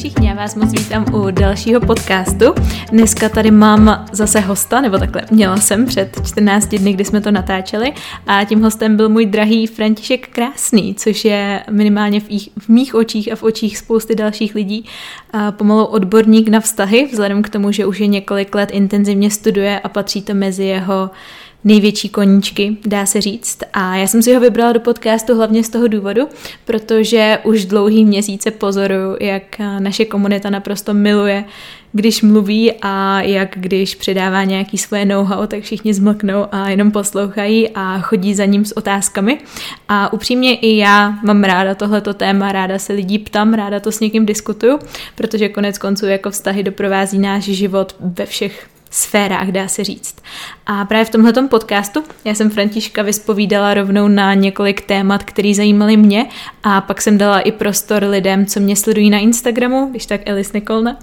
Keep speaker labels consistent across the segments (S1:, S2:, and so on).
S1: všichni, já vás moc vítám u dalšího podcastu. Dneska tady mám zase hosta, nebo takhle, měla jsem před 14 dny, kdy jsme to natáčeli a tím hostem byl můj drahý František Krásný, což je minimálně v, jich, v mých očích a v očích spousty dalších lidí a pomalu odborník na vztahy, vzhledem k tomu, že už je několik let intenzivně studuje a patří to mezi jeho největší koníčky, dá se říct. A já jsem si ho vybrala do podcastu hlavně z toho důvodu, protože už dlouhý měsíce pozoruju, jak naše komunita naprosto miluje, když mluví a jak když předává nějaký svoje know-how, tak všichni zmlknou a jenom poslouchají a chodí za ním s otázkami. A upřímně i já mám ráda tohleto téma, ráda se lidí ptám, ráda to s někým diskutuju, protože konec konců jako vztahy doprovází náš život ve všech sférách, dá se říct. A právě v tomhle podcastu já jsem Františka vyspovídala rovnou na několik témat, které zajímaly mě a pak jsem dala i prostor lidem, co mě sledují na Instagramu, když tak Elis Nikolna,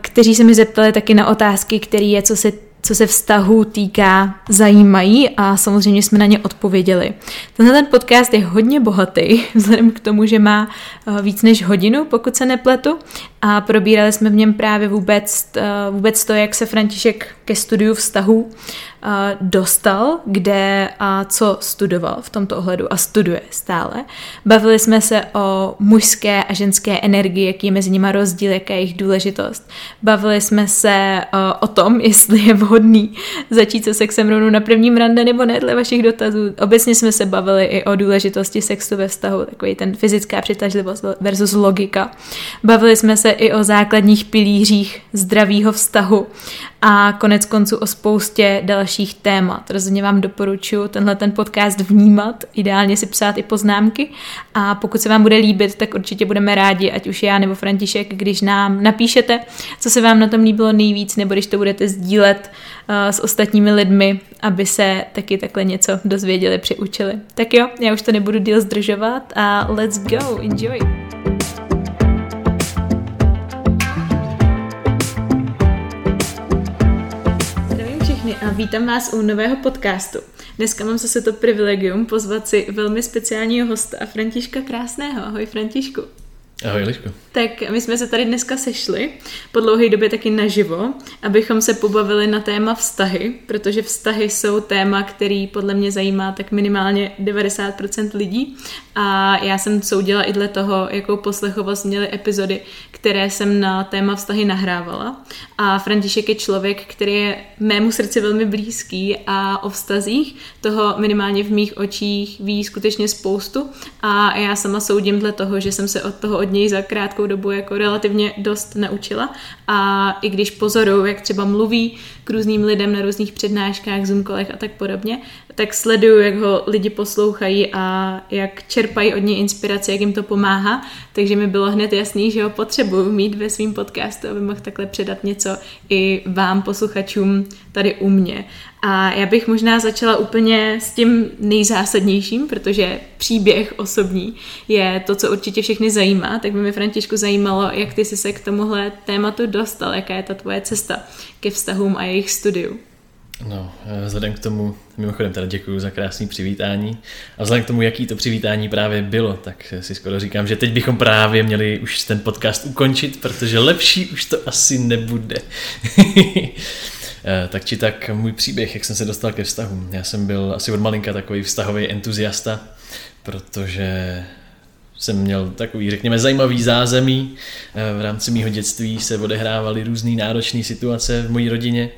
S1: kteří se mi zeptali taky na otázky, které je, co se co se vztahu týká, zajímají a samozřejmě jsme na ně odpověděli. Tenhle ten podcast je hodně bohatý, vzhledem k tomu, že má eh, víc než hodinu, pokud se nepletu, a probírali jsme v něm právě vůbec, eh, vůbec to, jak se František ke studiu vztahu dostal, kde a co studoval v tomto ohledu a studuje stále. Bavili jsme se o mužské a ženské energii, jaký je mezi nimi rozdíl, jaká je jejich důležitost. Bavili jsme se o tom, jestli je vhodný začít se sexem rovnou na prvním rande nebo ne, dle vašich dotazů. Obecně jsme se bavili i o důležitosti sexu ve vztahu, takový ten fyzická přitažlivost versus logika. Bavili jsme se i o základních pilířích zdravého vztahu a konec konců o spoustě dalších témat. Rozhodně vám doporučuji tenhle ten podcast vnímat, ideálně si psát i poznámky a pokud se vám bude líbit, tak určitě budeme rádi, ať už já nebo František, když nám napíšete, co se vám na tom líbilo nejvíc, nebo když to budete sdílet s ostatními lidmi, aby se taky takhle něco dozvěděli, přiučili. Tak jo, já už to nebudu díl zdržovat a let's go, enjoy! a vítám vás u nového podcastu. Dneska mám zase to privilegium pozvat si velmi speciálního hosta Františka Krásného. Ahoj Františku.
S2: Ahoj Liško.
S1: Tak my jsme se tady dneska sešli, po dlouhé době taky naživo, abychom se pobavili na téma vztahy, protože vztahy jsou téma, který podle mě zajímá tak minimálně 90% lidí a já jsem soudila i dle toho, jakou poslechovost měly epizody, které jsem na téma vztahy nahrávala. A František je člověk, který je mému srdci velmi blízký a o vztazích toho minimálně v mých očích ví skutečně spoustu a já sama soudím dle toho, že jsem se od toho od něj za krátkou dobu jako relativně dost naučila a i když pozoruju, jak třeba mluví k různým lidem na různých přednáškách, zoomkolech a tak podobně, tak sleduju, jak ho lidi poslouchají a jak čerpají od něj inspiraci, jak jim to pomáhá, takže mi bylo hned jasný, že ho potřebuju mít ve svém podcastu, aby mohl takhle předat něco i vám, posluchačům, tady u mě. A já bych možná začala úplně s tím nejzásadnějším, protože příběh osobní je to, co určitě všechny zajímá, tak by mi Františku zajímalo, jak ty jsi se k tomuhle tématu dostal, jaká je ta tvoje cesta ke vztahům a jejich studiu.
S2: No, eh, vzhledem k tomu, mimochodem teda děkuji za krásný přivítání a vzhledem k tomu, jaký to přivítání právě bylo, tak si skoro říkám, že teď bychom právě měli už ten podcast ukončit, protože lepší už to asi nebude. Eh, tak či tak můj příběh, jak jsem se dostal ke vztahu. Já jsem byl asi od malinka takový vztahový entuziasta, protože jsem měl takový, řekněme, zajímavý zázemí. Eh, v rámci mého dětství se odehrávaly různé náročné situace v mojí rodině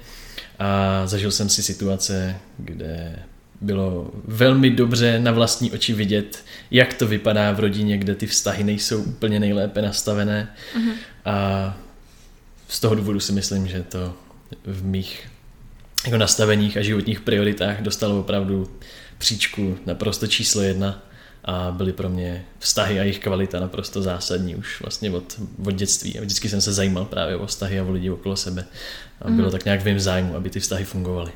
S2: a zažil jsem si situace, kde bylo velmi dobře na vlastní oči vidět, jak to vypadá v rodině, kde ty vztahy nejsou úplně nejlépe nastavené. Uh-huh. A z toho důvodu si myslím, že to v mých jako nastaveních a životních prioritách dostalo opravdu příčku naprosto číslo jedna a byly pro mě vztahy a jejich kvalita naprosto zásadní už vlastně od, od dětství. A vždycky jsem se zajímal právě o vztahy a o lidi okolo sebe. A bylo mm. tak nějak v mém zájmu, aby ty vztahy fungovaly.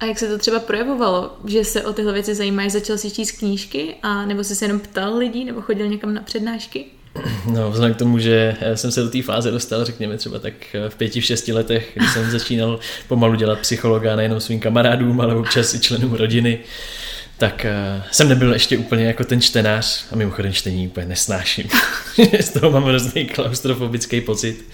S1: A jak se to třeba projevovalo, že se o tyhle věci zajímáš? Začal si číst knížky a nebo jsi se jenom ptal lidí nebo chodil někam na přednášky?
S2: No, vzhledem k tomu, že jsem se do té fáze dostal, řekněme třeba tak v pěti, v šesti letech, kdy jsem začínal pomalu dělat psychologa nejenom svým kamarádům, ale občas i členům rodiny, tak uh, jsem nebyl ještě úplně jako ten čtenář a mimochodem čtení úplně nesnáším. Z toho mám hrozný klaustrofobický pocit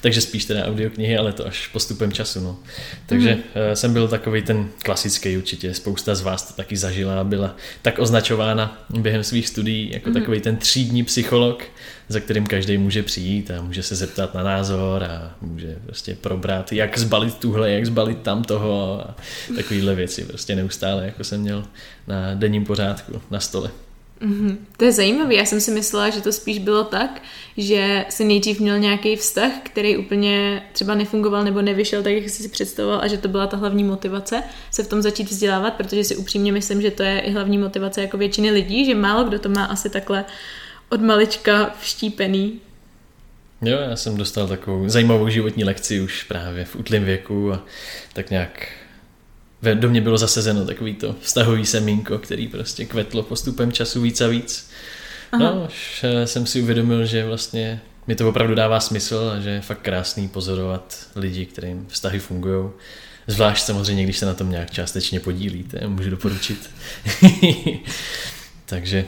S2: takže spíš teda audioknihy, ale to až postupem času. No. Takže mm. jsem byl takový ten klasický určitě, spousta z vás to taky zažila, byla tak označována během svých studií jako mm. takový ten třídní psycholog, za kterým každý může přijít a může se zeptat na názor a může prostě probrat, jak zbalit tuhle, jak zbalit tam toho a takovýhle věci prostě neustále, jako jsem měl na denním pořádku na stole.
S1: Mm-hmm. To je zajímavé. Já jsem si myslela, že to spíš bylo tak, že si nejdřív měl nějaký vztah, který úplně třeba nefungoval nebo nevyšel tak, jak jsi si představoval a že to byla ta hlavní motivace se v tom začít vzdělávat, protože si upřímně myslím, že to je i hlavní motivace jako většiny lidí, že málo kdo to má asi takhle od malička vštípený.
S2: Jo, já jsem dostal takovou zajímavou životní lekci už právě v útlém věku a tak nějak do mě bylo zasezeno takový to vztahový semínko, který prostě kvetlo postupem času víc a víc. Aha. No, až eh, jsem si uvědomil, že vlastně mi to opravdu dává smysl a že je fakt krásný pozorovat lidi, kterým vztahy fungují. Zvlášť samozřejmě, když se na tom nějak částečně podílíte, můžu doporučit. Takže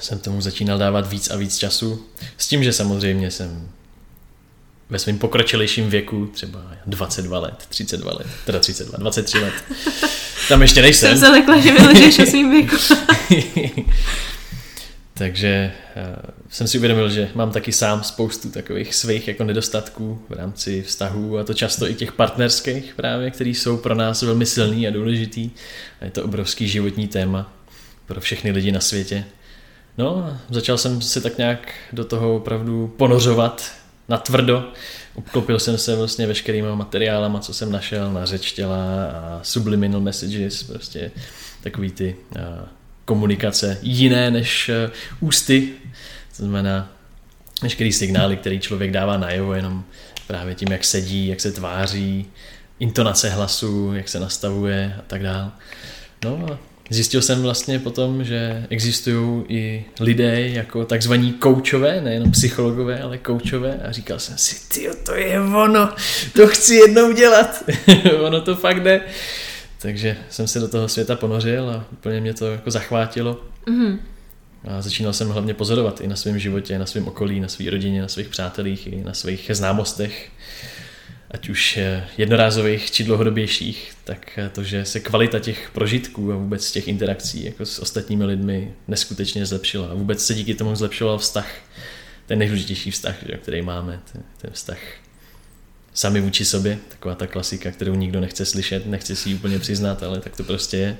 S2: jsem tomu začínal dávat víc a víc času. S tím, že samozřejmě jsem ve svém pokročilejším věku, třeba 22 let, 32 let, teda 32, 23 let. Tam ještě nejsem.
S1: Jsem se lekla, že vyležeš o svým věku.
S2: Takže uh, jsem si uvědomil, že mám taky sám spoustu takových svých jako nedostatků v rámci vztahů a to často i těch partnerských právě, který jsou pro nás velmi silný a důležitý. A je to obrovský životní téma pro všechny lidi na světě. No a začal jsem se tak nějak do toho opravdu ponořovat na tvrdo. Obklopil jsem se vlastně veškerýma materiálama, co jsem našel na řeč těla a subliminal messages, prostě takový ty komunikace jiné než uh, ústy, to znamená veškerý signály, který člověk dává najevo jenom právě tím, jak sedí, jak se tváří, intonace hlasu, jak se nastavuje a tak dále. No a Zjistil jsem vlastně potom, že existují i lidé jako takzvaní koučové, nejenom psychologové, ale koučové a říkal jsem si, ty to je ono, to chci jednou dělat, ono to fakt jde. Takže jsem se do toho světa ponořil a úplně mě to jako zachvátilo. Mm-hmm. A začínal jsem hlavně pozorovat i na svém životě, na svém okolí, na své rodině, na svých přátelích i na svých známostech ať už jednorázových či dlouhodobějších, tak to, že se kvalita těch prožitků a vůbec těch interakcí jako s ostatními lidmi neskutečně zlepšila. A vůbec se díky tomu zlepšoval vztah, ten nejdůležitější vztah, který máme, ten, ten vztah sami vůči sobě, taková ta klasika, kterou nikdo nechce slyšet, nechce si ji úplně přiznat, ale tak to prostě je.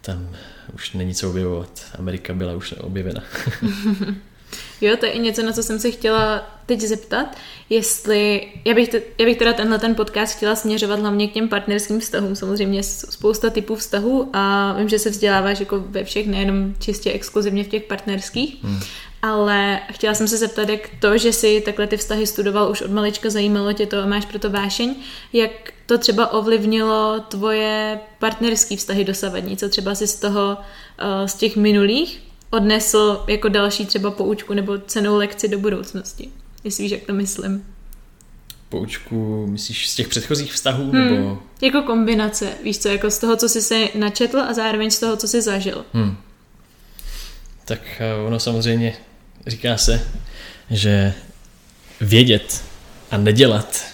S2: Tam už není co objevovat. Amerika byla už objevena.
S1: Jo, to je i něco, na co jsem se chtěla teď zeptat, jestli, já bych, te, já bych teda tenhle ten podcast chtěla směřovat hlavně k těm partnerským vztahům, samozřejmě spousta typů vztahů a vím, že se vzděláváš jako ve všech, nejenom čistě exkluzivně v těch partnerských, hmm. ale chtěla jsem se zeptat, jak to, že si takhle ty vztahy studoval už od malička, zajímalo tě to a máš pro to vášeň, jak to třeba ovlivnilo tvoje partnerský vztahy dosavadní, co třeba si z toho, eh, z těch minulých odnesl jako další třeba poučku nebo cenou lekci do budoucnosti. Jestli víš, jak to myslím.
S2: Poučku, myslíš z těch předchozích vztahů?
S1: Hmm,
S2: nebo...
S1: Jako kombinace, víš co, jako z toho, co jsi se načetl a zároveň z toho, co jsi zažil. Hmm.
S2: Tak eh, ono samozřejmě říká se, že vědět a nedělat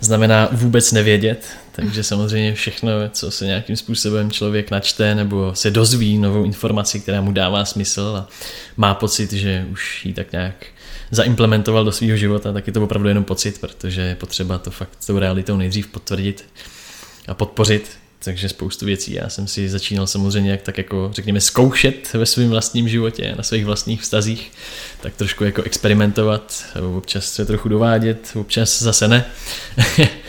S2: znamená vůbec nevědět, takže samozřejmě všechno, co se nějakým způsobem člověk načte nebo se dozví novou informaci, která mu dává smysl a má pocit, že už ji tak nějak zaimplementoval do svého života, tak je to opravdu jenom pocit, protože je potřeba to fakt s tou realitou nejdřív potvrdit a podpořit. Takže spoustu věcí. Já jsem si začínal samozřejmě jak tak jako, řekněme, zkoušet ve svém vlastním životě, na svých vlastních vztazích, tak trošku jako experimentovat, občas se trochu dovádět, občas zase ne.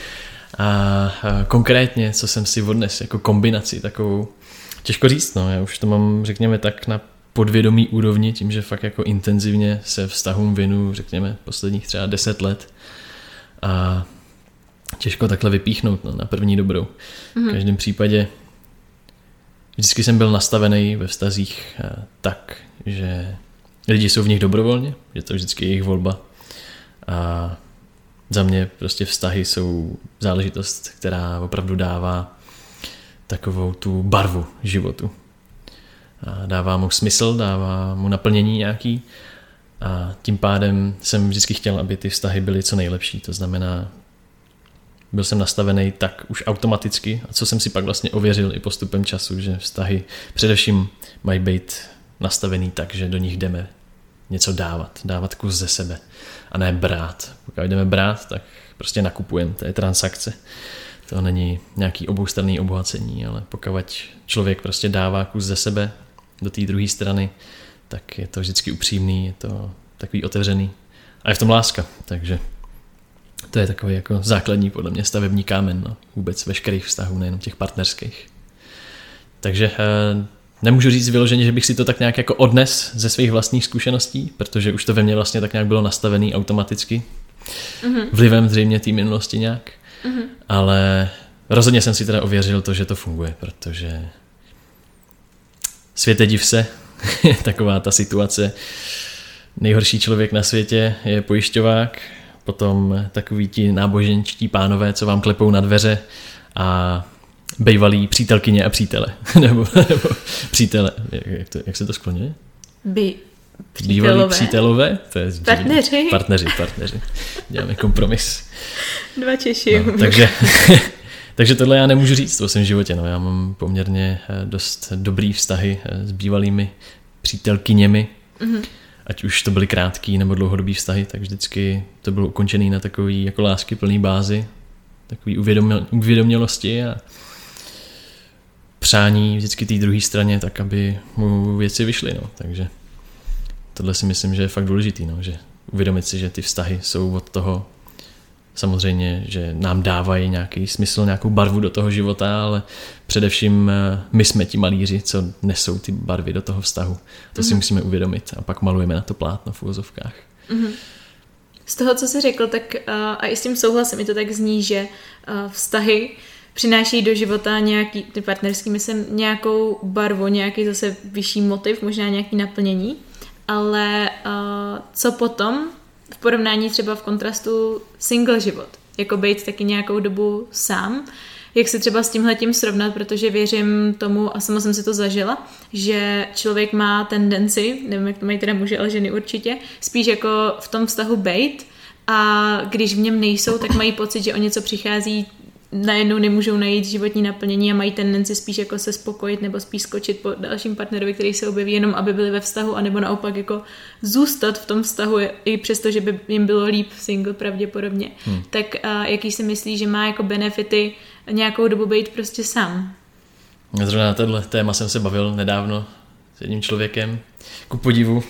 S2: A konkrétně, co jsem si odnes jako kombinaci takovou, těžko říct, no, já už to mám, řekněme, tak na podvědomí úrovni, tím, že fakt jako intenzivně se vztahům věnu, řekněme, posledních třeba deset let a těžko takhle vypíchnout no, na první dobrou. Mm-hmm. V každém případě vždycky jsem byl nastavený ve vztazích tak, že lidi jsou v nich dobrovolně, že to je vždycky jejich volba a za mě prostě vztahy jsou záležitost, která opravdu dává takovou tu barvu životu. a dává mu smysl, dává mu naplnění nějaký a tím pádem jsem vždycky chtěl, aby ty vztahy byly co nejlepší. To znamená, byl jsem nastavený tak už automaticky a co jsem si pak vlastně ověřil i postupem času, že vztahy především mají být nastavený tak, že do nich jdeme něco dávat, dávat kus ze sebe a ne brát. Pokud jdeme brát, tak prostě nakupujeme, to je transakce. To není nějaký oboustranný obohacení, ale pokud člověk prostě dává kus ze sebe do té druhé strany, tak je to vždycky upřímný, je to takový otevřený. A je v tom láska, takže to je takový jako základní podle mě stavební kámen no, vůbec veškerých vztahů, nejenom těch partnerských. Takže eh, nemůžu říct vyloženě, že bych si to tak nějak jako odnes ze svých vlastních zkušeností, protože už to ve mně vlastně tak nějak bylo nastavený automaticky. Mm-hmm. Vlivem zřejmě té minulosti nějak. Mm-hmm. Ale rozhodně jsem si teda ověřil to, že to funguje, protože světe div se, taková ta situace. Nejhorší člověk na světě je pojišťovák, potom takový ti náboženčtí pánové, co vám klepou na dveře a bejvalí přítelkyně a přítele. nebo, nebo přítele. Jak, jak, to, jak se to skloňuje?
S1: By,
S2: Bývalí přítelové? To je
S1: partneři.
S2: Partneři, partneři. Děláme kompromis.
S1: Dva Češi.
S2: No, takže, takže tohle já nemůžu říct o svém životě. No. Já mám poměrně eh, dost dobrý vztahy eh, s bývalými přítelkyněmi. Mm-hmm ať už to byly krátký nebo dlouhodobý vztahy, tak vždycky to bylo ukončené na takový jako lásky plný bázi, takový uvědomil, uvědomělosti a přání vždycky té druhé straně, tak aby mu věci vyšly. No. Takže tohle si myslím, že je fakt důležitý, no. že uvědomit si, že ty vztahy jsou od toho samozřejmě, že nám dávají nějaký smysl, nějakou barvu do toho života, ale především eh, my jsme ti malíři, co nesou ty barvy do toho vztahu. To mm-hmm. si mhm. musíme uvědomit a pak malujeme na to plátno v úvozovkách. Mm-hmm.
S1: Z toho, co jsi řekl, tak uh, a i s tím souhlasím, mi to tak zní, že uh, vztahy přináší do života nějaký, ty partnerský, myslím, nějakou barvu, nějaký zase vyšší motiv, možná nějaký naplnění, ale uh, co potom, v porovnání třeba v kontrastu single život, jako být taky nějakou dobu sám, jak se třeba s tímhletím srovnat, protože věřím tomu, a sama jsem si to zažila, že člověk má tendenci, nevím, jak to mají teda muži, ale ženy určitě, spíš jako v tom vztahu bejt. A když v něm nejsou, tak mají pocit, že o něco přichází najednou nemůžou najít životní naplnění a mají tendenci spíš jako se spokojit nebo spíš skočit po dalším partnerovi, který se objeví jenom, aby byli ve vztahu, anebo naopak jako zůstat v tom vztahu, i přesto, že by jim bylo líp single pravděpodobně. Hmm. Tak a jaký si myslí, že má jako benefity nějakou dobu být prostě sám?
S2: Zrovna na tohle téma jsem se bavil nedávno s jedním člověkem. Ku podivu,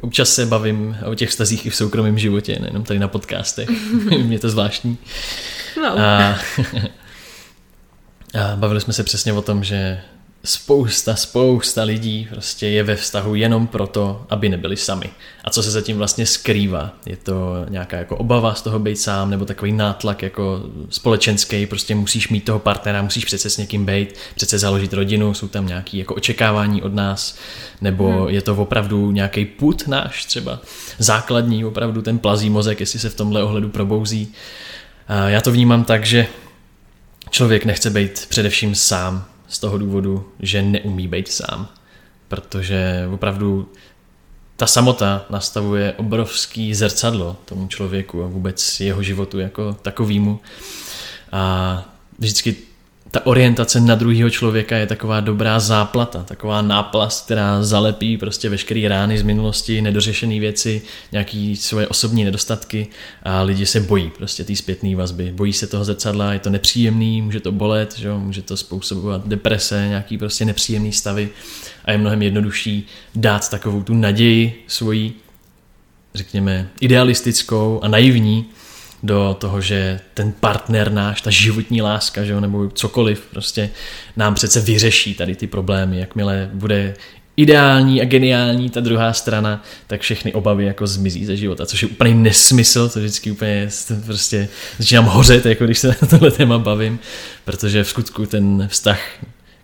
S2: občas se bavím o těch vztazích i v soukromém životě, nejenom tady na podcastech. Mě to zvláštní.
S1: Wow.
S2: A, a bavili jsme se přesně o tom, že spousta, spousta lidí prostě je ve vztahu jenom proto, aby nebyli sami. A co se zatím vlastně skrývá? Je to nějaká jako obava z toho být sám, nebo takový nátlak jako společenský, prostě musíš mít toho partnera, musíš přece s někým být, přece založit rodinu, jsou tam nějaké jako očekávání od nás, nebo hmm. je to opravdu nějaký put náš třeba, základní, opravdu ten plazí mozek, jestli se v tomhle ohledu probouzí. A já to vnímám tak, že člověk nechce být především sám z toho důvodu, že neumí být sám. Protože opravdu ta samota nastavuje obrovský zrcadlo tomu člověku a vůbec jeho životu jako takovýmu. A vždycky ta orientace na druhého člověka je taková dobrá záplata, taková náplast, která zalepí prostě veškeré rány z minulosti, nedořešené věci, nějaký svoje osobní nedostatky a lidi se bojí prostě té zpětné vazby. Bojí se toho zrcadla, je to nepříjemný, může to bolet, že? může to způsobovat deprese, nějaký prostě nepříjemný stavy a je mnohem jednodušší dát takovou tu naději svoji, řekněme, idealistickou a naivní, do toho, že ten partner náš, ta životní láska, že jo, nebo cokoliv, prostě nám přece vyřeší tady ty problémy. Jakmile bude ideální a geniální ta druhá strana, tak všechny obavy jako zmizí ze života, což je úplný nesmysl, to vždycky úplně prostě začínám hořet, jako když se na tohle téma bavím, protože v skutku ten vztah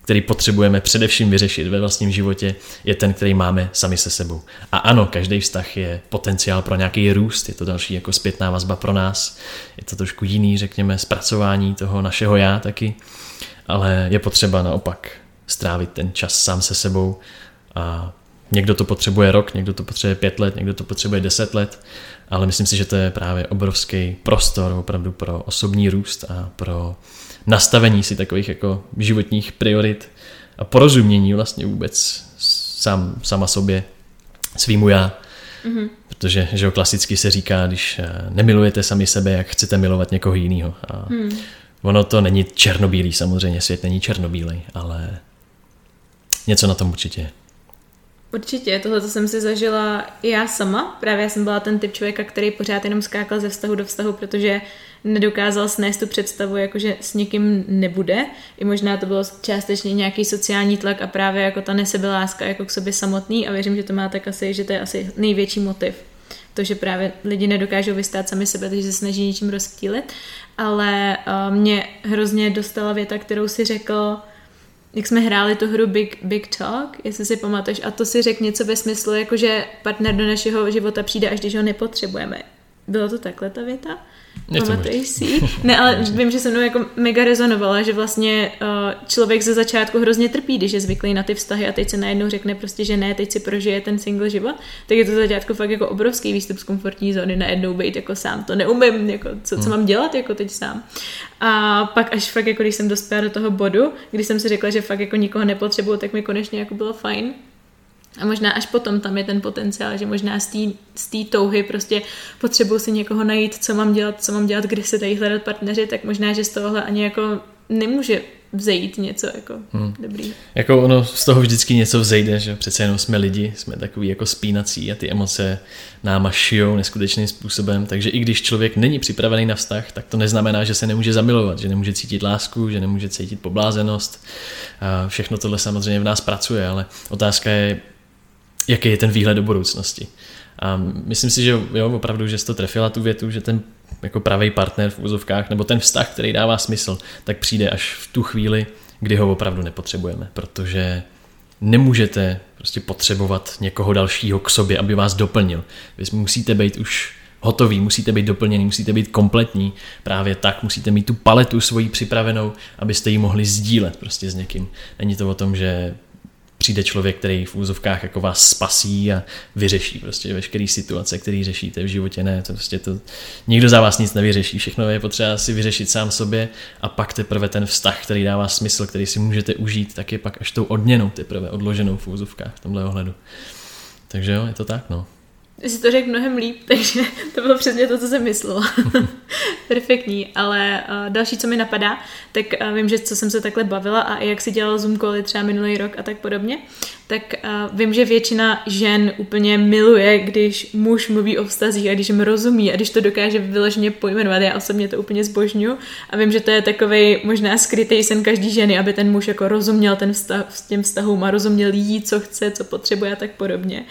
S2: který potřebujeme především vyřešit ve vlastním životě, je ten, který máme sami se sebou. A ano, každý vztah je potenciál pro nějaký růst, je to další jako zpětná vazba pro nás, je to trošku jiný, řekněme, zpracování toho našeho já taky, ale je potřeba naopak strávit ten čas sám se sebou a někdo to potřebuje rok, někdo to potřebuje pět let, někdo to potřebuje deset let, ale myslím si, že to je právě obrovský prostor opravdu pro osobní růst a pro nastavení si takových jako životních priorit a porozumění vlastně vůbec sám, sama sobě, svýmu já. Mm-hmm. Protože že jo, klasicky se říká, když eh, nemilujete sami sebe, jak chcete milovat někoho jiného. A mm. ono to není černobílý samozřejmě, svět není černobílej, ale něco na tom určitě je.
S1: Určitě, tohle jsem si zažila i já sama. Právě já jsem byla ten typ člověka, který pořád jenom skákal ze vztahu do vztahu, protože nedokázal snést tu představu, jakože s někým nebude. I možná to bylo částečně nějaký sociální tlak a právě jako ta nesebeláska jako k sobě samotný a věřím, že to má tak asi, že to je asi největší motiv. To, že právě lidi nedokážou vystát sami sebe, takže se snaží něčím rozptýlit. Ale uh, mě hrozně dostala věta, kterou si řekl, jak jsme hráli tu hru Big, Big Talk, jestli si pamatuješ, a to si řekl něco ve smyslu, jako že partner do našeho života přijde, až když ho nepotřebujeme. Bylo to takhle ta věta? Pamatuješ si? Ne, ale vím, že se mnou jako mega rezonovala, že vlastně uh, člověk ze začátku hrozně trpí, když je zvyklý na ty vztahy a teď se najednou řekne prostě, že ne, teď si prožije ten single život, tak je to začátku fakt jako obrovský výstup z komfortní zóny, najednou být jako sám, to neumím, jako co, co hmm. mám dělat jako teď sám. A pak až fakt jako když jsem dospěla do toho bodu, když jsem si řekla, že fakt jako nikoho nepotřebuju, tak mi konečně jako bylo fajn a možná až potom tam je ten potenciál, že možná z té touhy prostě potřebuji si někoho najít, co mám dělat, co mám dělat, kde se dají hledat partneři, tak možná, že z tohohle ani jako nemůže vzejít něco jako hmm. dobrý.
S2: Jako ono z toho vždycky něco vzejde, že přece jenom jsme lidi, jsme takový jako spínací a ty emoce náma šijou neskutečným způsobem, takže i když člověk není připravený na vztah, tak to neznamená, že se nemůže zamilovat, že nemůže cítit lásku, že nemůže cítit poblázenost. A všechno tohle samozřejmě v nás pracuje, ale otázka je, jaký je ten výhled do budoucnosti. A myslím si, že jo, opravdu, že jsi to trefila tu větu, že ten jako pravý partner v úzovkách, nebo ten vztah, který dává smysl, tak přijde až v tu chvíli, kdy ho opravdu nepotřebujeme, protože nemůžete prostě potřebovat někoho dalšího k sobě, aby vás doplnil. Vy musíte být už hotový, musíte být doplněný, musíte být kompletní. Právě tak musíte mít tu paletu svoji připravenou, abyste ji mohli sdílet prostě s někým. Není to o tom, že přijde člověk, který v úzovkách jako vás spasí a vyřeší prostě veškeré situace, které řešíte v životě. Ne, to prostě to, nikdo za vás nic nevyřeší, všechno je potřeba si vyřešit sám sobě a pak teprve ten vztah, který dává smysl, který si můžete užít, tak je pak až tou odměnou teprve odloženou v úzovkách v tomhle ohledu. Takže jo, je to tak, no
S1: si to řekl mnohem líp, takže to bylo přesně to, co jsem myslela. Perfektní, ale uh, další, co mi napadá, tak uh, vím, že co jsem se takhle bavila a i jak si dělala Zoom cally třeba minulý rok a tak podobně, tak uh, vím, že většina žen úplně miluje, když muž mluví o vztazích a když jim rozumí a když to dokáže vyloženě pojmenovat. Já osobně to úplně zbožňuju a vím, že to je takový možná skrytý sen každý ženy, aby ten muž jako rozuměl ten vztah, s těm vztahům a rozuměl jí, co chce, co potřebuje a tak podobně.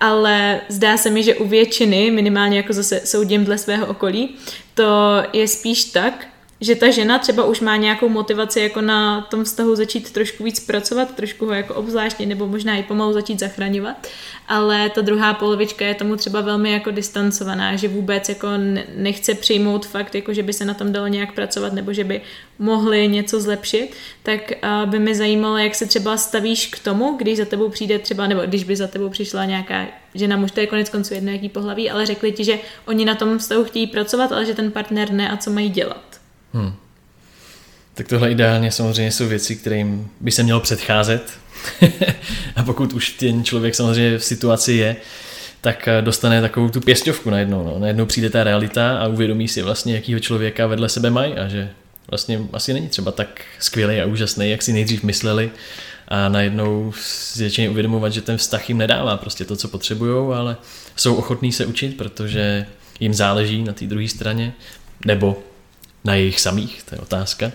S1: Ale zdá se mi, že u většiny, minimálně jako zase soudím dle svého okolí, to je spíš tak, že ta žena třeba už má nějakou motivaci jako na tom vztahu začít trošku víc pracovat, trošku ho jako obzvláštně nebo možná i pomalu začít zachraňovat, ale ta druhá polovička je tomu třeba velmi jako distancovaná, že vůbec jako nechce přijmout fakt, jako že by se na tom dalo nějak pracovat nebo že by mohli něco zlepšit, tak by mi zajímalo, jak se třeba stavíš k tomu, když za tebou přijde třeba, nebo když by za tebou přišla nějaká žena, muž, to je konec konců jedno, jaký pohlaví, ale řekli ti, že oni na tom vztahu chtějí pracovat, ale že ten partner ne a co mají dělat. Hmm.
S2: Tak tohle ideálně samozřejmě jsou věci, kterým by se mělo předcházet. a pokud už ten člověk samozřejmě v situaci je, tak eh, dostane takovou tu pěstovku najednou. No. Najednou přijde ta realita a uvědomí si vlastně, jakýho člověka vedle sebe mají a že vlastně asi není třeba tak skvělý a úžasný, jak si nejdřív mysleli a najednou začínají uvědomovat, že ten vztah jim nedává prostě to, co potřebují, ale jsou ochotní se učit, protože jim záleží na té druhé straně, nebo na jejich samých, to je otázka.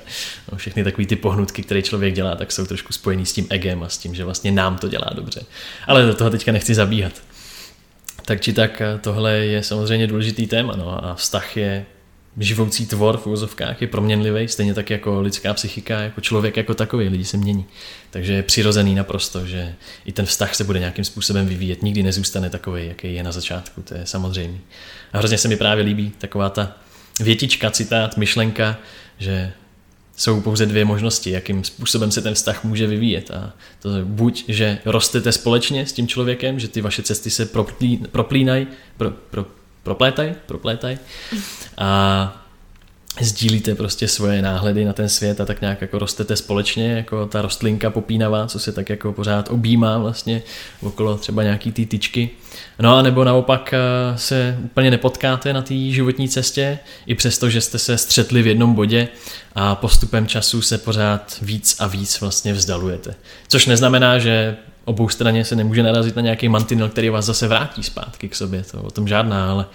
S2: No, všechny takové ty pohnutky, které člověk dělá, tak jsou trošku spojený s tím egem a s tím, že vlastně nám to dělá dobře. Ale do toho teďka nechci zabíhat. Tak či tak tohle je samozřejmě důležitý téma no, a vztah je živoucí tvor v úzovkách, je proměnlivý, stejně tak jako lidská psychika, jako člověk jako takový, lidi se mění. Takže je přirozený naprosto, že i ten vztah se bude nějakým způsobem vyvíjet, nikdy nezůstane takový, jaký je na začátku, to je samozřejmé. A hrozně se mi právě líbí taková ta větička, citát, myšlenka, že jsou pouze dvě možnosti, jakým způsobem se ten vztah může vyvíjet. A to je buď, že rostete společně s tím člověkem, že ty vaše cesty se proplí, proplínají, pro, pro, proplétají, proplétaj a sdílíte prostě svoje náhledy na ten svět a tak nějak jako rostete společně, jako ta rostlinka popínavá, co se tak jako pořád objímá vlastně okolo třeba nějaký ty tyčky. No a nebo naopak eh, se úplně nepotkáte na té životní cestě, i přesto, že jste se střetli v jednom bodě a postupem času se pořád víc a víc vlastně vzdalujete. Což neznamená, že obou straně se nemůže narazit na nějaký mantinel, který vás zase vrátí zpátky k sobě, to o tom žádná, ale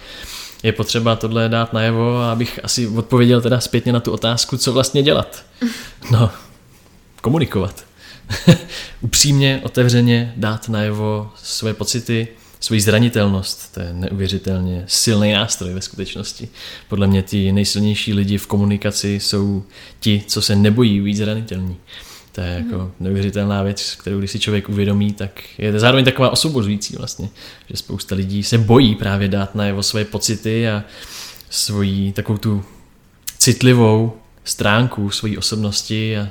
S2: je potřeba tohle dát najevo, abych asi odpověděl teda zpětně na tu otázku, co vlastně dělat. No, komunikovat. Upřímně, otevřeně dát najevo své pocity, svoji zranitelnost. To je neuvěřitelně silný nástroj ve skutečnosti. Podle mě ti nejsilnější lidi v komunikaci jsou ti, co se nebojí být zranitelní. To je jako hmm. neuvěřitelná věc, kterou když si člověk uvědomí, tak je zároveň taková osobozující vlastně, že spousta lidí se bojí právě dát najevo své pocity a svoji takovou tu citlivou stránku svojí osobnosti a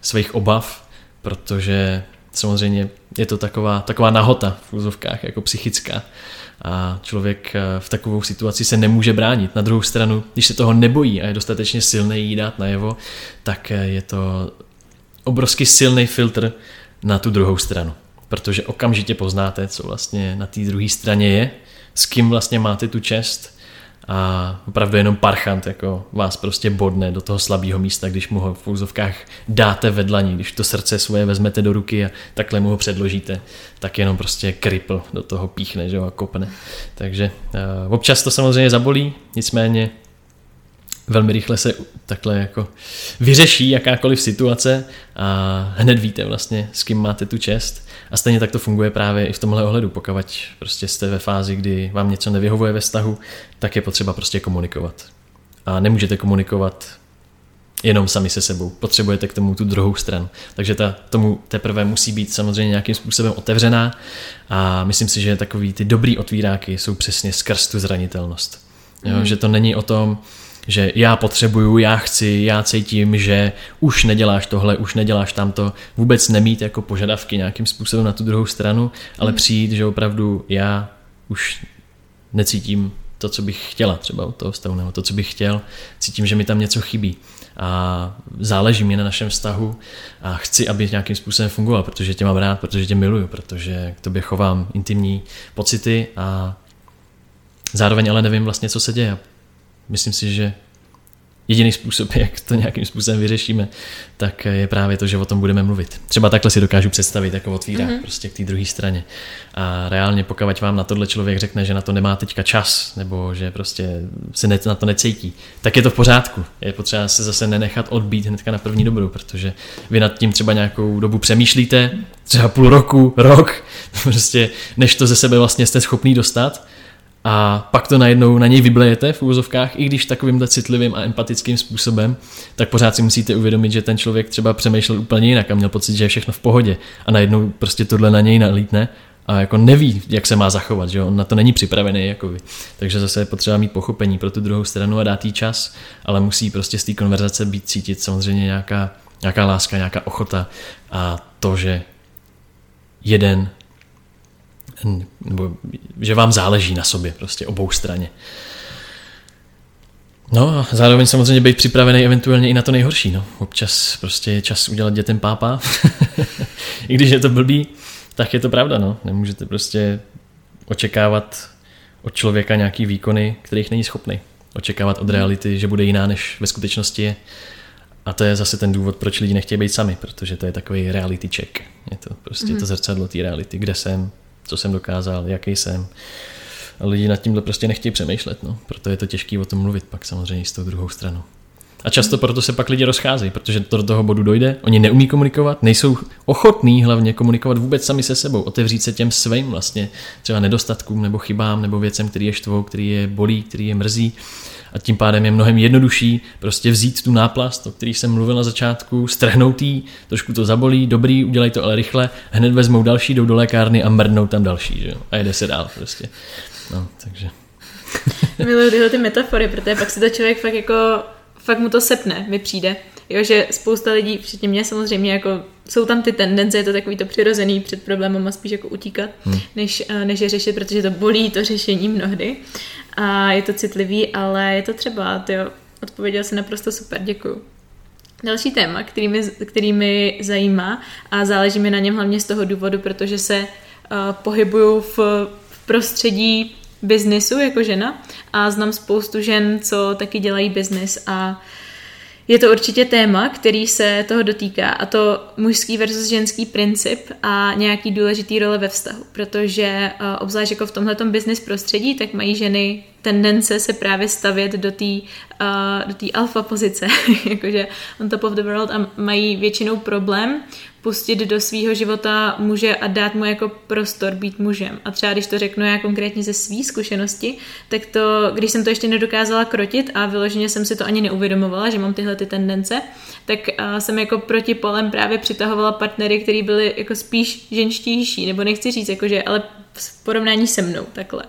S2: svých obav, protože samozřejmě je to taková, taková nahota v úzovkách, jako psychická a člověk eh, v takovou situaci se nemůže bránit. Na druhou stranu, když se toho nebojí a je dostatečně silný jí dát najevo, tak eh, je to obrovsky silný filtr na tu druhou stranu. Protože okamžitě poznáte, co vlastně na té druhé straně je, s kým vlastně máte tu čest a opravdu jenom parchant jako vás prostě bodne do toho slabého místa, když mu ho v úzovkách dáte vedlaní, když to srdce svoje vezmete do ruky a takhle mu ho předložíte, tak jenom prostě kripl do toho píchne že ho, a kopne. Takže uh, občas to samozřejmě zabolí, nicméně velmi rychle se takhle jako vyřeší jakákoliv situace a hned víte vlastně, s kým máte tu čest. A stejně tak to funguje právě i v tomhle ohledu. Pokud prostě jste ve fázi, kdy vám něco nevyhovuje ve vztahu, tak je potřeba prostě komunikovat. A nemůžete komunikovat jenom sami se sebou. Potřebujete k tomu tu druhou stranu. Takže ta tomu teprve musí být samozřejmě nějakým způsobem otevřená a myslím si, že takový ty dobrý otvíráky jsou přesně skrz tu zranitelnost. Jo, mm. Že to není o tom, že já potřebuju, já chci, já cítím, že už neděláš tohle, už neděláš tamto, vůbec nemít jako požadavky nějakým způsobem na tu druhou stranu, ale hmm. přijít, že opravdu já už necítím to, co bych chtěla třeba od toho vztahu, nebo to, co bych chtěl, cítím, že mi tam něco chybí. A záleží mi na našem vztahu a chci, aby nějakým způsobem fungoval, protože tě mám rád, protože tě miluju, protože k tobě chovám intimní pocity a zároveň ale nevím vlastně, co se děje myslím si, že jediný způsob, jak to nějakým způsobem vyřešíme, tak je právě to, že o tom budeme mluvit. Třeba takhle si dokážu představit jako otvírák mm-hmm. prostě k té druhé straně. A reálně, pokud vám na tohle člověk řekne, že na to nemá teďka čas, nebo že prostě se ne, na to necítí, tak je to v pořádku. Je potřeba se zase nenechat odbít hnedka na první dobrou, protože vy nad tím třeba nějakou dobu přemýšlíte, třeba půl roku, rok, prostě než to ze sebe vlastně jste schopný dostat, a pak to najednou na něj vyblejete v úvozovkách, i když takovýmhle citlivým a empatickým způsobem, tak pořád si musíte uvědomit, že ten člověk třeba přemýšlel úplně jinak a měl pocit, že je všechno v pohodě a najednou prostě tohle na něj nalítne a jako neví, jak se má zachovat, že on na to není připravený jako vy. Takže zase je potřeba mít pochopení pro tu druhou stranu a dát jí čas, ale musí prostě z té konverzace být cítit samozřejmě nějaká, nějaká láska, nějaká ochota a to, že jeden nebo že vám záleží na sobě, prostě obou straně. No a zároveň samozřejmě být připravený eventuálně i na to nejhorší. No. Občas prostě je čas udělat dětem pápa. I když je to blbý, tak je to pravda. No. Nemůžete prostě očekávat od člověka nějaký výkony, kterých není schopný. Očekávat od reality, že bude jiná, než ve skutečnosti je. A to je zase ten důvod, proč lidi nechtějí být sami, protože to je takový reality check. Je to prostě mm-hmm. to zrcadlo té reality, kde jsem, co jsem dokázal, jaký jsem. A lidi nad tímhle prostě nechtějí přemýšlet, no. proto je to těžké o tom mluvit pak samozřejmě s tou druhou stranou. A často proto se pak lidi rozcházejí, protože to do toho bodu dojde, oni neumí komunikovat, nejsou ochotní hlavně komunikovat vůbec sami se sebou, otevřít se těm svým vlastně třeba nedostatkům nebo chybám nebo věcem, který je štvou, který je bolí, který je mrzí a tím pádem je mnohem jednodušší prostě vzít tu náplast, o který jsem mluvil na začátku, strhnout jí, trošku to zabolí, dobrý, udělej to ale rychle, hned vezmou další, jdou do lékárny a mrdnou tam další, že? a jede se dál prostě. No, takže...
S1: Miluji tyhle ty metafory, protože pak si to člověk fakt jako, fakt mu to sepne, mi přijde. Jo, že spousta lidí, včetně mě samozřejmě, jako jsou tam ty tendence, je to takový to přirozený před problémem a spíš jako utíkat, hmm. než, eh, než je řešit, protože to bolí to řešení mnohdy a je to citlivý, ale je to třeba, ty odpověděl se naprosto super, děkuju. Další téma, který mi, který mi zajímá a záleží mi na něm hlavně z toho důvodu, protože se uh, pohybuju v, v prostředí biznisu jako žena a znám spoustu žen, co taky dělají biznis a je to určitě téma, který se toho dotýká a to mužský versus ženský princip a nějaký důležitý role ve vztahu, protože uh, obzvlášť jako v tomhletom business prostředí, tak mají ženy tendence se právě stavět do té uh, do alfa pozice, jakože on top of the world a mají většinou problém pustit do svého života muže a dát mu jako prostor být mužem. A třeba když to řeknu já konkrétně ze své zkušenosti, tak to, když jsem to ještě nedokázala krotit a vyloženě jsem si to ani neuvědomovala, že mám tyhle ty tendence, tak jsem jako proti polem právě přitahovala partnery, který byli jako spíš ženštější, nebo nechci říct, jakože, ale v porovnání se mnou, takhle.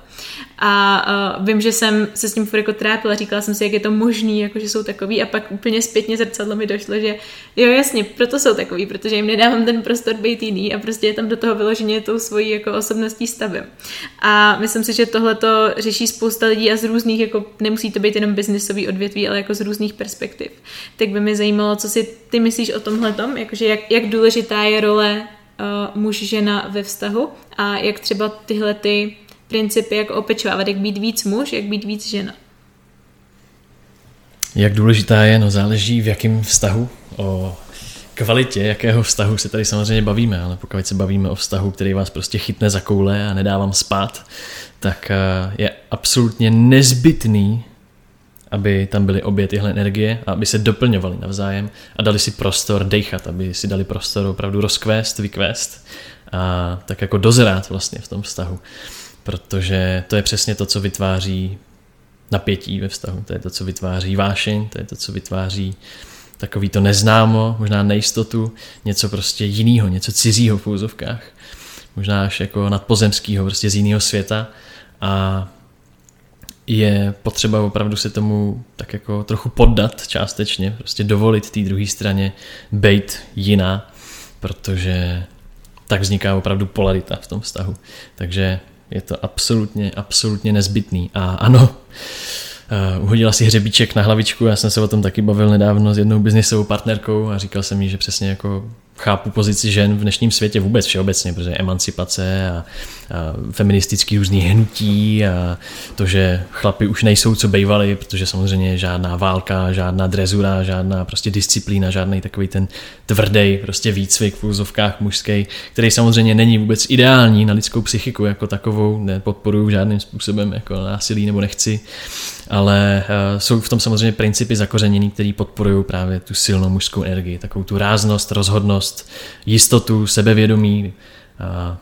S1: A uh, vím, že jsem se s tím furt jako trápila, říkala jsem si, jak je to možný, jako že jsou takový a pak úplně zpětně zrcadlo mi došlo, že jo jasně, proto jsou takový, protože jim nedávám ten prostor být jiný a prostě je tam do toho vyloženě tou svojí jako osobností stavím. A myslím si, že tohle to řeší spousta lidí a z různých, jako nemusí to být jenom biznisový odvětví, ale jako z různých perspektiv. Tak by mě zajímalo, co si ty myslíš o tomhle tom, jakože jak, jak důležitá je role uh, muž, žena ve vztahu a jak třeba tyhle ty principy, jak opečovávat, jak být víc muž, jak být víc žena.
S2: Jak důležitá je, no záleží v jakém vztahu, o kvalitě jakého vztahu se tady samozřejmě bavíme, ale pokud se bavíme o vztahu, který vás prostě chytne za koule a nedá vám spát, tak eh, je absolutně nezbytný aby tam byly obě tyhle energie a aby se doplňovaly navzájem a dali si prostor dejchat, aby si dali prostor opravdu rozkvést, vykvést a tak jako dozrát vlastně v tom vztahu. Protože to je přesně to, co vytváří napětí ve vztahu, to je to, co vytváří vášeň, to je to, co vytváří takový to neznámo, možná nejistotu, něco prostě jiného, něco cizího v úzovkách, možná až jako nadpozemského, prostě z jiného světa. A je potřeba opravdu se tomu tak jako trochu poddat částečně, prostě dovolit té druhé straně být jiná, protože tak vzniká opravdu polarita v tom vztahu. Takže je to absolutně, absolutně nezbytný. A ano, uh, uhodila si hřebíček na hlavičku, já jsem se o tom taky bavil nedávno s jednou biznisovou partnerkou a říkal jsem jí, že přesně jako chápu pozici žen v dnešním světě vůbec všeobecně, protože emancipace a, a feministický různý hnutí a to, že chlapi už nejsou, co bejvali, protože samozřejmě žádná válka, žádná drezura, žádná prostě disciplína, žádný takový ten tvrdý prostě výcvik v úzovkách mužský, který samozřejmě není vůbec ideální na lidskou psychiku jako takovou, nepodporuju žádným způsobem jako násilí nebo nechci, ale uh, jsou v tom samozřejmě principy zakořeněný, které podporují právě tu silnou mužskou energii, takovou tu ráznost, rozhodnost, jistotu, sebevědomí, uh,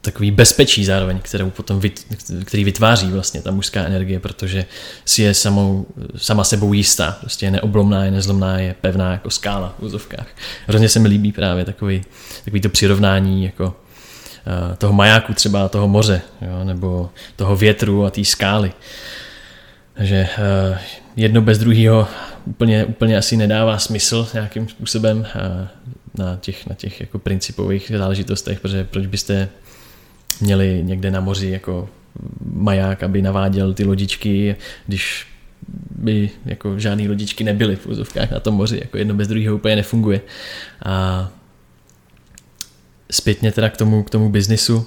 S2: takový bezpečí zároveň, kterou potom vyt, který vytváří vlastně ta mužská energie, protože si je samou, sama sebou jistá, prostě je neoblomná, je nezlomná, je pevná jako skála v úzovkách. Hrozně se mi líbí právě takový, takový to přirovnání jako toho majáku třeba toho moře, jo, nebo toho větru a té skály. Takže jedno bez druhého úplně, úplně asi nedává smysl nějakým způsobem uh, na těch, na těch jako principových záležitostech, protože proč byste měli někde na moři jako maják, aby naváděl ty lodičky, když by jako žádný lodičky nebyly v úzovkách na tom moři, jako jedno bez druhého úplně nefunguje. A zpětně teda k tomu, k tomu biznisu,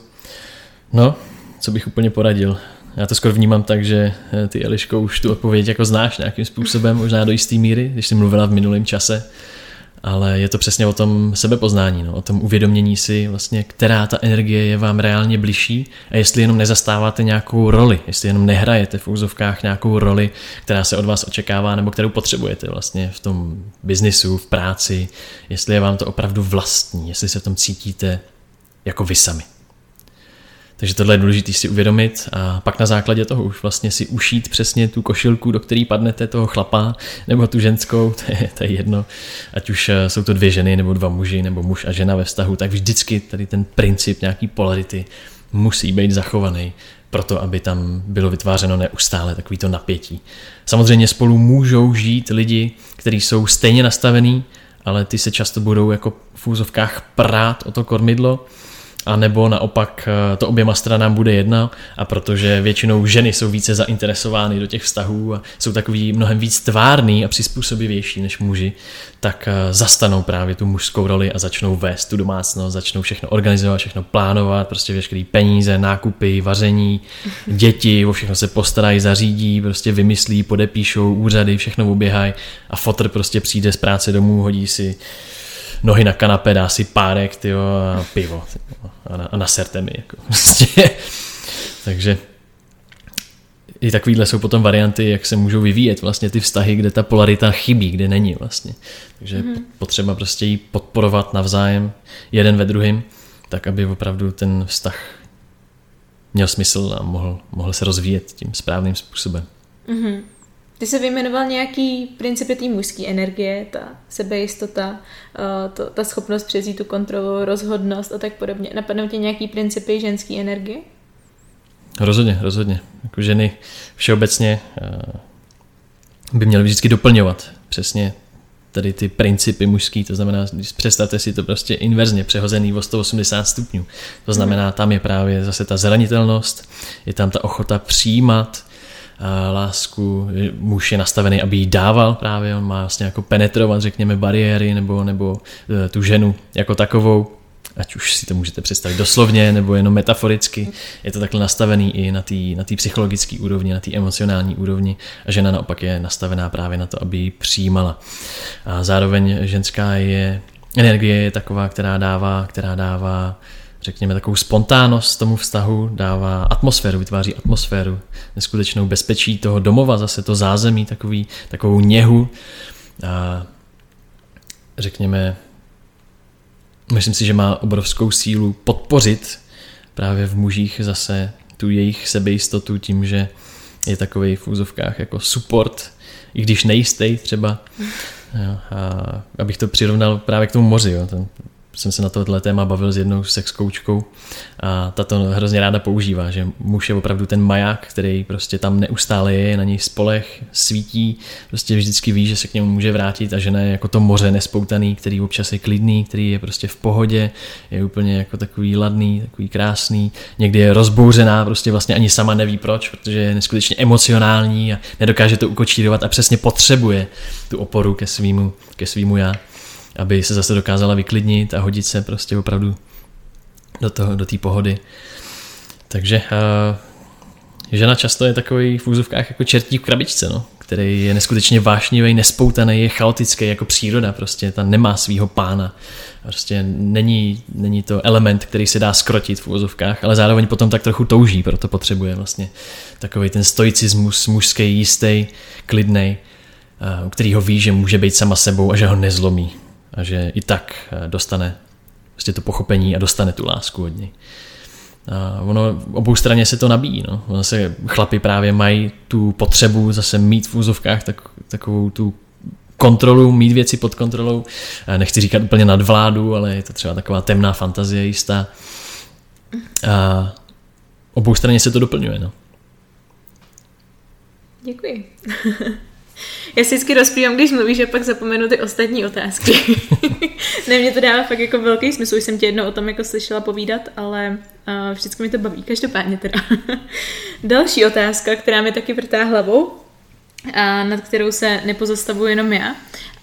S2: no, co bych úplně poradil. Já to skoro vnímám tak, že eh, ty Eliško už tu odpověď jako znáš nějakým způsobem, možná do jisté míry, když jsi mluvila v minulém čase, ale je to přesně o tom sebepoznání, no, o tom uvědomění si vlastně, která ta energie je vám reálně bližší a jestli jenom nezastáváte nějakou roli, jestli jenom nehrajete v úzovkách nějakou roli, která se od vás očekává nebo kterou potřebujete vlastně v tom biznisu, v práci, jestli je vám to opravdu vlastní, jestli se v tom cítíte jako vy sami. Takže tohle je důležité si uvědomit a pak na základě toho už vlastně si ušít přesně tu košilku, do které padnete toho chlapa nebo tu ženskou, to je, to je jedno, ať už eh, jsou to dvě ženy nebo dva muži nebo muž a žena ve vztahu, tak vždycky tady ten princip nějaký polarity musí být zachovaný proto, aby tam bylo vytvářeno neustále takovýto napětí. Samozřejmě spolu můžou žít lidi, kteří jsou stejně nastavení, ale ty se často budou jako v úzovkách prát o to kormidlo a nebo naopak eh, to oběma stranám bude jedna a protože většinou ženy jsou více zainteresovány do těch vztahů a jsou takový mnohem víc tvárný a přizpůsobivější než muži, tak eh, zastanou právě tu mužskou roli a začnou vést tu domácnost, začnou všechno organizovat, všechno plánovat, prostě veškerý peníze, nákupy, vaření, děti, o všechno se postarají, zařídí, prostě vymyslí, podepíšou úřady, všechno uběhají a fotr prostě přijde z práce domů, hodí si nohy na kanapé, dá si párek tyjo, a pivo tyjo, a, na, a naserte mi. Jako, prostě. Takže i takovýhle jsou potom varianty, jak se můžou vyvíjet vlastně ty vztahy, kde ta polarita chybí, kde není vlastně. Takže mm-hmm. potřeba prostě ji podporovat navzájem, jeden ve druhém, tak aby opravdu ten vztah měl smysl a mohl, mohl se rozvíjet tím správným způsobem. Mm-hmm.
S1: Ty se vyjmenoval nějaký principy té mužské energie, ta sebejistota, eh, to, ta schopnost přezít tu kontrolu, rozhodnost a tak podobně. Napadnou ti nějaký principy ženské energie?
S2: Rozhodně, rozhodně. Jako ženy všeobecně eh, by měly vždycky doplňovat přesně tady ty principy mužský, to znamená, když představte si to prostě inverzně přehozený o 180 stupňů. To znamená, tam je právě zase ta zranitelnost, je tam ta ochota přijímat, lásku, muž je nastavený, aby jí dával právě, on má vlastně jako penetrovat, řekněme, bariéry nebo, nebo e, tu ženu jako takovou, ať už si to můžete představit doslovně nebo jenom metaforicky, je to takhle nastavený i na té na psychologické úrovni, na té emocionální úrovni. A žena naopak je nastavená právě na to, aby ji přijímala. A zároveň ženská je, energie je taková, která dává, která dává řekněme, takovou spontánnost tomu vztahu, dává atmosféru, vytváří atmosféru, neskutečnou bezpečí toho domova, zase to zázemí, takový, takovou něhu. A řekněme, myslím si, že má obrovskou sílu podpořit právě v mužích zase tu jejich sebejistotu tím, že je takový v úzovkách jako support, i když nejistý třeba. A abych to přirovnal právě k tomu moři. Jo. Ten jsem se na tohle téma bavil s jednou sex koučkou a ta to hrozně ráda používá, že muž je opravdu ten maják, který prostě tam neustále je, na něj spolech, svítí, prostě vždycky ví, že se k němu může vrátit a žena je jako to moře nespoutaný, který občas je klidný, který je prostě v pohodě, je úplně jako takový ladný, takový krásný, někdy je rozbouřená, prostě vlastně ani sama neví proč, protože je neskutečně emocionální a nedokáže to ukočírovat a přesně potřebuje tu oporu ke svýmu, ke svýmu já aby se zase dokázala vyklidnit a hodit se prostě opravdu do toho, do té pohody. Takže uh, žena často je takový v úzovkách jako čertí v krabičce, no, který je neskutečně vášnivý, nespoutaný, je chaotický jako příroda, prostě ta nemá svého pána. Prostě není, není to element, který se dá skrotit v úzovkách, ale zároveň potom tak trochu touží, proto potřebuje vlastně takový ten stoicismus mužský, jistý, klidný, u kterého ví, že může být sama sebou a že ho nezlomí a že i tak eh, dostane prostě to pochopení a dostane tu lásku od něj. A ono obou straně se to nabíjí. No. Ono se chlapi právě mají tu potřebu zase mít v úzovkách tak, takovou tu kontrolu, mít věci pod kontrolou. Nechci říkat úplně nadvládu, ale je to třeba taková temná fantazie jistá. A obou straně se to doplňuje. No.
S1: Děkuji. Já si vždycky rozprývám, když mluvíš, že pak zapomenu ty ostatní otázky. ne, mě to dává fakt jako velký smysl, už jsem tě jednou o tom jako slyšela povídat, ale uh, vždycky mi to baví, každopádně teda. Další otázka, která mi taky vrtá hlavou, a nad kterou se nepozastavuji jenom já,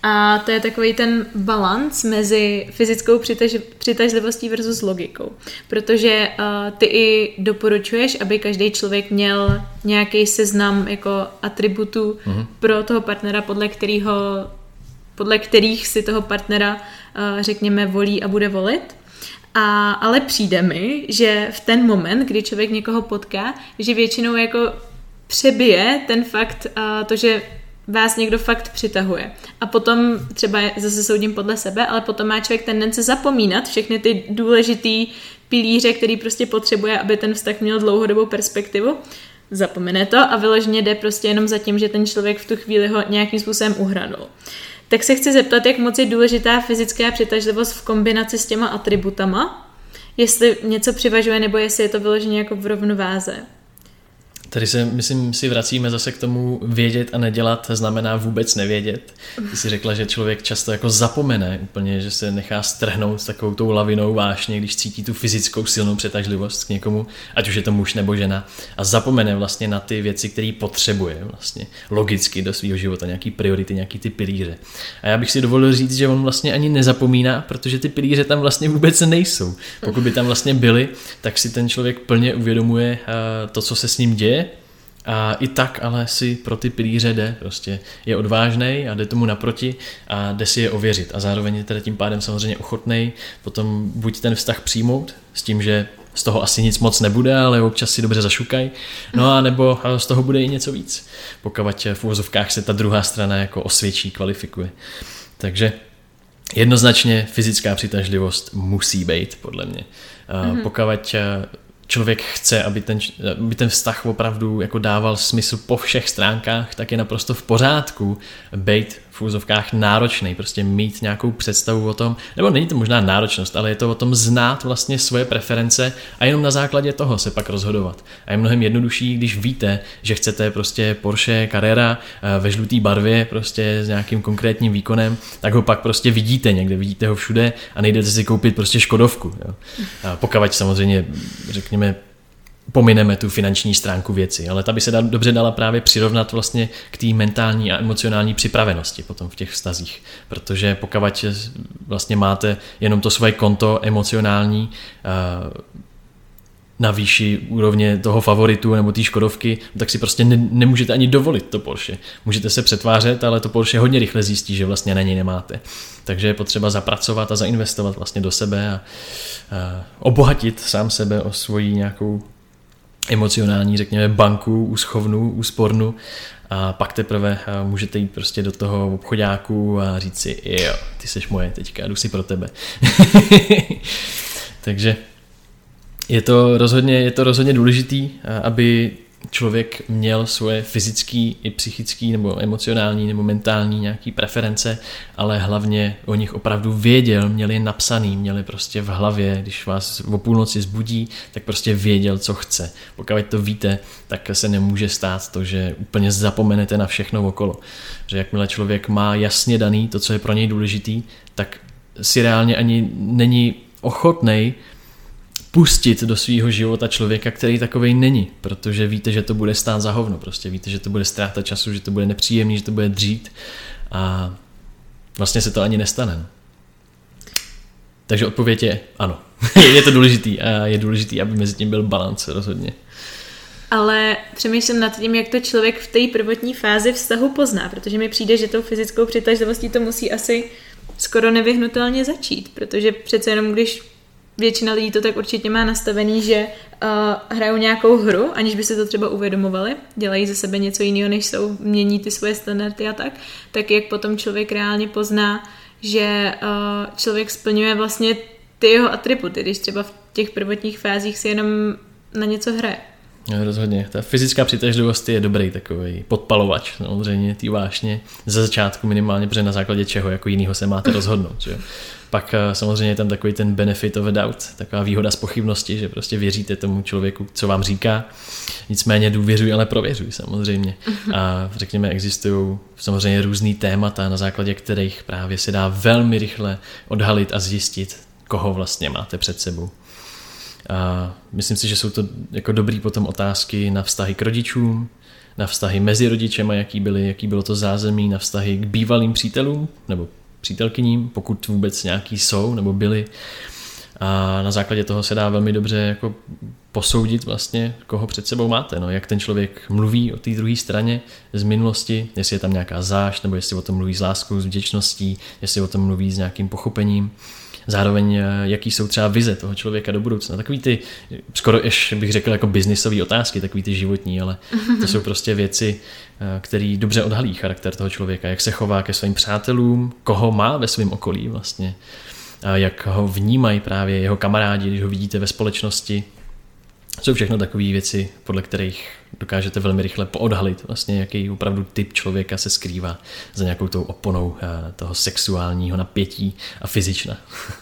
S1: a to je takový ten balans mezi fyzickou přitaž, přitažlivostí versus logikou. Protože uh, ty i doporučuješ, aby každý člověk měl nějaký seznam jako atributů uh-huh. pro toho partnera, podle kterého podle kterých si toho partnera, uh, řekněme, volí a bude volit. A, ale přijde mi, že v ten moment, kdy člověk někoho potká, že většinou jako přebije ten fakt, to, že vás někdo fakt přitahuje. A potom třeba zase soudím podle sebe, ale potom má člověk tendence zapomínat všechny ty důležitý pilíře, který prostě potřebuje, aby ten vztah měl dlouhodobou perspektivu. Zapomene to a vyloženě jde prostě jenom za tím, že ten člověk v tu chvíli ho nějakým způsobem uhranul. Tak se chci zeptat, jak moc je důležitá fyzická přitažlivost v kombinaci s těma atributama, jestli něco přivažuje, nebo jestli je to vyloženě jako v rovnováze.
S2: Tady se, myslím, si vracíme zase k tomu vědět a nedělat znamená vůbec nevědět. Ty jsi řekla, že člověk často jako zapomene úplně, že se nechá strhnout s takovou tou lavinou vášně, když cítí tu fyzickou silnou přetažlivost k někomu, ať už je to muž nebo žena, a zapomene vlastně na ty věci, které potřebuje vlastně logicky do svého života, nějaký priority, nějaký ty pilíře. A já bych si dovolil říct, že on vlastně ani nezapomíná, protože ty pilíře tam vlastně vůbec nejsou. Pokud by tam vlastně byly, tak si ten člověk plně uvědomuje eh, to, co se s ním děje, a i tak ale si pro ty pilíře jde, prostě je odvážný a jde tomu naproti a jde si je ověřit. A zároveň je teda tím pádem samozřejmě ochotný potom buď ten vztah přijmout s tím, že z toho asi nic moc nebude, ale občas si dobře zašukaj. No a nebo z toho bude i něco víc, pokud v úvozovkách se ta druhá strana jako osvědčí, kvalifikuje. Takže jednoznačně fyzická přitažlivost musí být, podle mě. Mm-hmm. Pokud člověk chce, aby ten, aby ten vztah opravdu jako dával smysl po všech stránkách, tak je naprosto v pořádku být v úzovkách náročný, prostě mít nějakou představu o tom, nebo není to možná náročnost, ale je to o tom znát vlastně svoje preference a jenom na základě toho se pak rozhodovat. A je mnohem jednodušší, když víte, že chcete prostě Porsche Carrera eh, ve žluté barvě prostě s nějakým konkrétním výkonem, tak ho pak prostě vidíte někde, vidíte ho všude a nejdete si koupit prostě Škodovku. Jo. A samozřejmě, řekněme, pomineme tu finanční stránku věci, ale ta by se da, dobře dala právě přirovnat vlastně k té mentální a emocionální připravenosti potom v těch vztazích, protože pokud vlastně máte jenom to svoje konto emocionální uh, na výši úrovně toho favoritu nebo té Škodovky, tak si prostě ne, nemůžete ani dovolit to Porsche. Můžete se přetvářet, ale to Porsche hodně rychle zjistí, že vlastně na něj nemáte. Takže je potřeba zapracovat a zainvestovat vlastně do sebe a, a obohatit sám sebe o svoji nějakou emocionální, řekněme, banku, úschovnu, úspornu a pak teprve eh, můžete jít prostě do toho obchodáku a říct si, jo, ty seš moje teďka, jdu si pro tebe. Takže je to rozhodně, je to rozhodně důležitý, eh, aby člověk měl svoje fyzické i psychické nebo emocionální nebo mentální nějaký preference, ale hlavně o nich opravdu věděl, měli napsaný, měli prostě v hlavě, když vás o půlnoci zbudí, tak prostě věděl, co chce. Pokud to víte, tak se nemůže stát to, že úplně zapomenete na všechno okolo. Že jakmile člověk má jasně daný to, co je pro něj důležitý, tak si reálně ani není ochotnej pustit do svého života člověka, který takovej není, protože víte, že to bude stát za hovno, prostě víte, že to bude ztráta času, že to bude nepříjemný, že to bude dřít a vlastně se to ani nestane. No. Takže odpověď je ano. je to důležitý a je důležitý, aby mezi tím byl balans rozhodně.
S1: Ale přemýšlím nad tím, jak to člověk v té prvotní fázi vztahu pozná, protože mi přijde, že tou fyzickou přitažlivostí to musí asi skoro nevyhnutelně začít, protože přece jenom když většina lidí to tak určitě má nastavený, že uh, hrajou nějakou hru, aniž by si to třeba uvědomovali, dělají ze sebe něco jiného, než jsou, mění ty svoje standardy a tak, tak jak potom člověk reálně pozná, že uh, člověk splňuje vlastně ty jeho atributy, když třeba v těch prvotních fázích si jenom na něco hraje.
S2: No, rozhodně. Ta fyzická přitažlivost je dobrý takový podpalovač, samozřejmě, ty vášně. Za začátku minimálně, protože na základě čeho jako jiného se máte rozhodnout. Že? Pak eh, samozřejmě je tam takový ten benefit of a doubt, taková výhoda z pochybnosti, že prostě věříte tomu člověku, co vám říká. Nicméně důvěřuj, ale prověřuj samozřejmě. Mhm. A řekněme, existují samozřejmě různý témata, na základě kterých právě se dá velmi rychle odhalit a zjistit, koho vlastně máte před sebou. A myslím si, že jsou to jako dobrý potom otázky na vztahy k rodičům, na vztahy mezi rodičema, jaký, byly, jaký bylo to zázemí, na vztahy k bývalým přítelům nebo přítelkyním, pokud vůbec nějaký jsou nebo byli. A na základě toho se dá velmi dobře jako posoudit vlastně, koho před sebou máte. No, jak ten člověk mluví o té druhé straně z minulosti, jestli je tam nějaká zášť, nebo jestli o tom mluví s láskou, s vděčností, jestli o tom mluví s nějakým pochopením zároveň eh, jaký jsou třeba vize toho člověka do budoucna. Takový ty, skoro ještě bych řekl jako biznisové otázky, takový ty životní, ale to jsou prostě věci, eh, které dobře odhalí charakter toho člověka, jak se chová ke svým přátelům, koho má ve svém okolí vlastně, jak ho vnímají právě jeho kamarádi, když ho vidíte ve společnosti, jsou všechno takové věci, podle kterých dokážete velmi rychle poodhalit, vlastně jaký opravdu typ člověka se skrývá za nějakou tou oponou eh, toho sexuálního napětí a fyzična.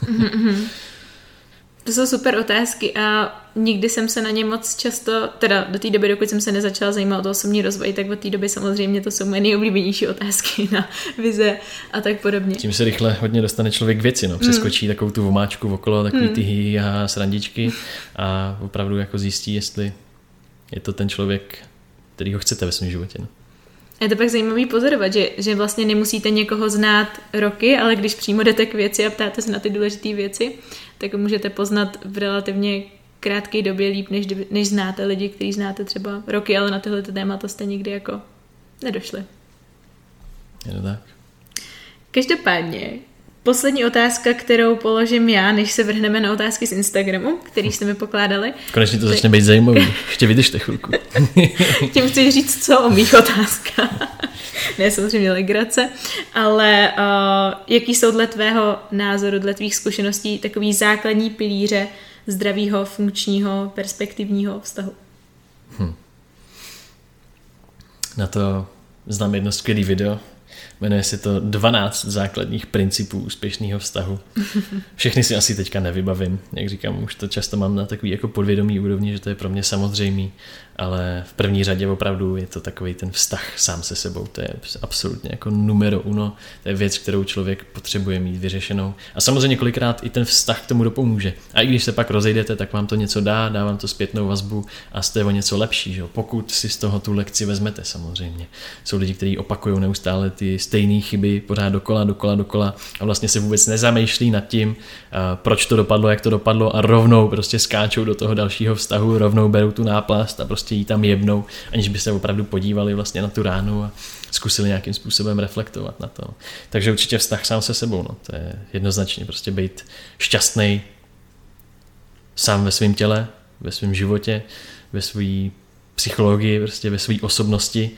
S1: Mm-hmm. To jsou super otázky a nikdy jsem se na ně moc často, teda do té doby, dokud jsem se nezačala zajímat o osobní rozvoj, tak od té doby samozřejmě to jsou moje nejoblíbenější otázky na vize a tak podobně.
S2: Tím se rychle hodně dostane člověk k věci, no. přeskočí mm. takovou tu vomáčku okolo, takový mm. ty hy a srandičky a opravdu jako zjistí, jestli je to ten člověk, který ho chcete ve svém životě. No.
S1: Je to pak zajímavý pozorovat, že, že vlastně nemusíte někoho znát roky, ale když přímo jdete k věci a ptáte se na ty důležité věci, tak můžete poznat v relativně krátké době líp, než, než znáte lidi, kteří znáte třeba roky, ale na tyhle témata jste nikdy jako nedošli.
S2: Je to tak.
S1: Každopádně, Poslední otázka, kterou položím já, než se vrhneme na otázky z Instagramu, který jste mi pokládali.
S2: Konečně to začne být zajímavý. Ještě vydržte chvilku.
S1: Tím chci říct, co o mých otázkách. ne, samozřejmě legrace, ale uh, jaký jsou dle tvého názoru, dle tvých zkušeností takový základní pilíře zdravého, funkčního, perspektivního vztahu? Hm.
S2: Na to znám jedno skvělé video, Jmenuje se to 12 základních principů úspěšného vztahu. Všechny si asi teďka nevybavím, jak říkám, už to často mám na takový jako podvědomý úrovni, že to je pro mě samozřejmý, ale v první řadě opravdu je to takový ten vztah sám se sebou, to je absolutně jako numero uno, to je věc, kterou člověk potřebuje mít vyřešenou. A samozřejmě kolikrát i ten vztah k tomu dopomůže. A i když se pak rozejdete, tak vám to něco dá, dá vám to zpětnou vazbu a jste o něco lepší, že? pokud si z toho tu lekci vezmete samozřejmě. Jsou lidi, kteří opakují neustále ty stejné chyby pořád dokola, dokola, dokola a vlastně se vůbec nezamýšlí nad tím, proč to dopadlo, jak to dopadlo a rovnou prostě skáčou do toho dalšího vztahu, rovnou berou tu náplast a prostě jí tam jebnou, aniž by se opravdu podívali vlastně na tu ránu a zkusili nějakým způsobem reflektovat na to. Takže určitě vztah sám se sebou, no, to je jednoznačně prostě být šťastný sám ve svém těle, ve svém životě, ve své psychologii, prostě ve své osobnosti.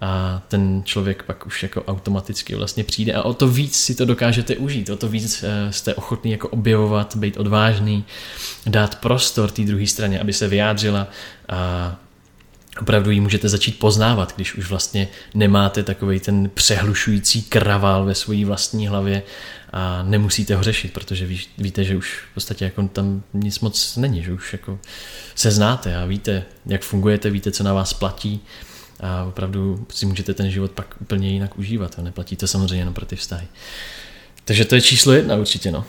S2: A ten člověk pak už jako automaticky vlastně přijde. A o to víc si to dokážete užít, o to víc eh, jste ochotný jako objevovat, být odvážný, dát prostor té druhé straně, aby se vyjádřila a opravdu ji můžete začít poznávat, když už vlastně nemáte takový ten přehlušující kravál ve své vlastní hlavě a nemusíte ho řešit, protože ví, víte, že už v podstatě jako tam nic moc není, že už jako se znáte a víte, jak fungujete, víte, co na vás platí a opravdu si můžete ten život pak úplně jinak užívat a neplatí to samozřejmě jenom pro ty vztahy. Takže to je číslo jedna určitě. No.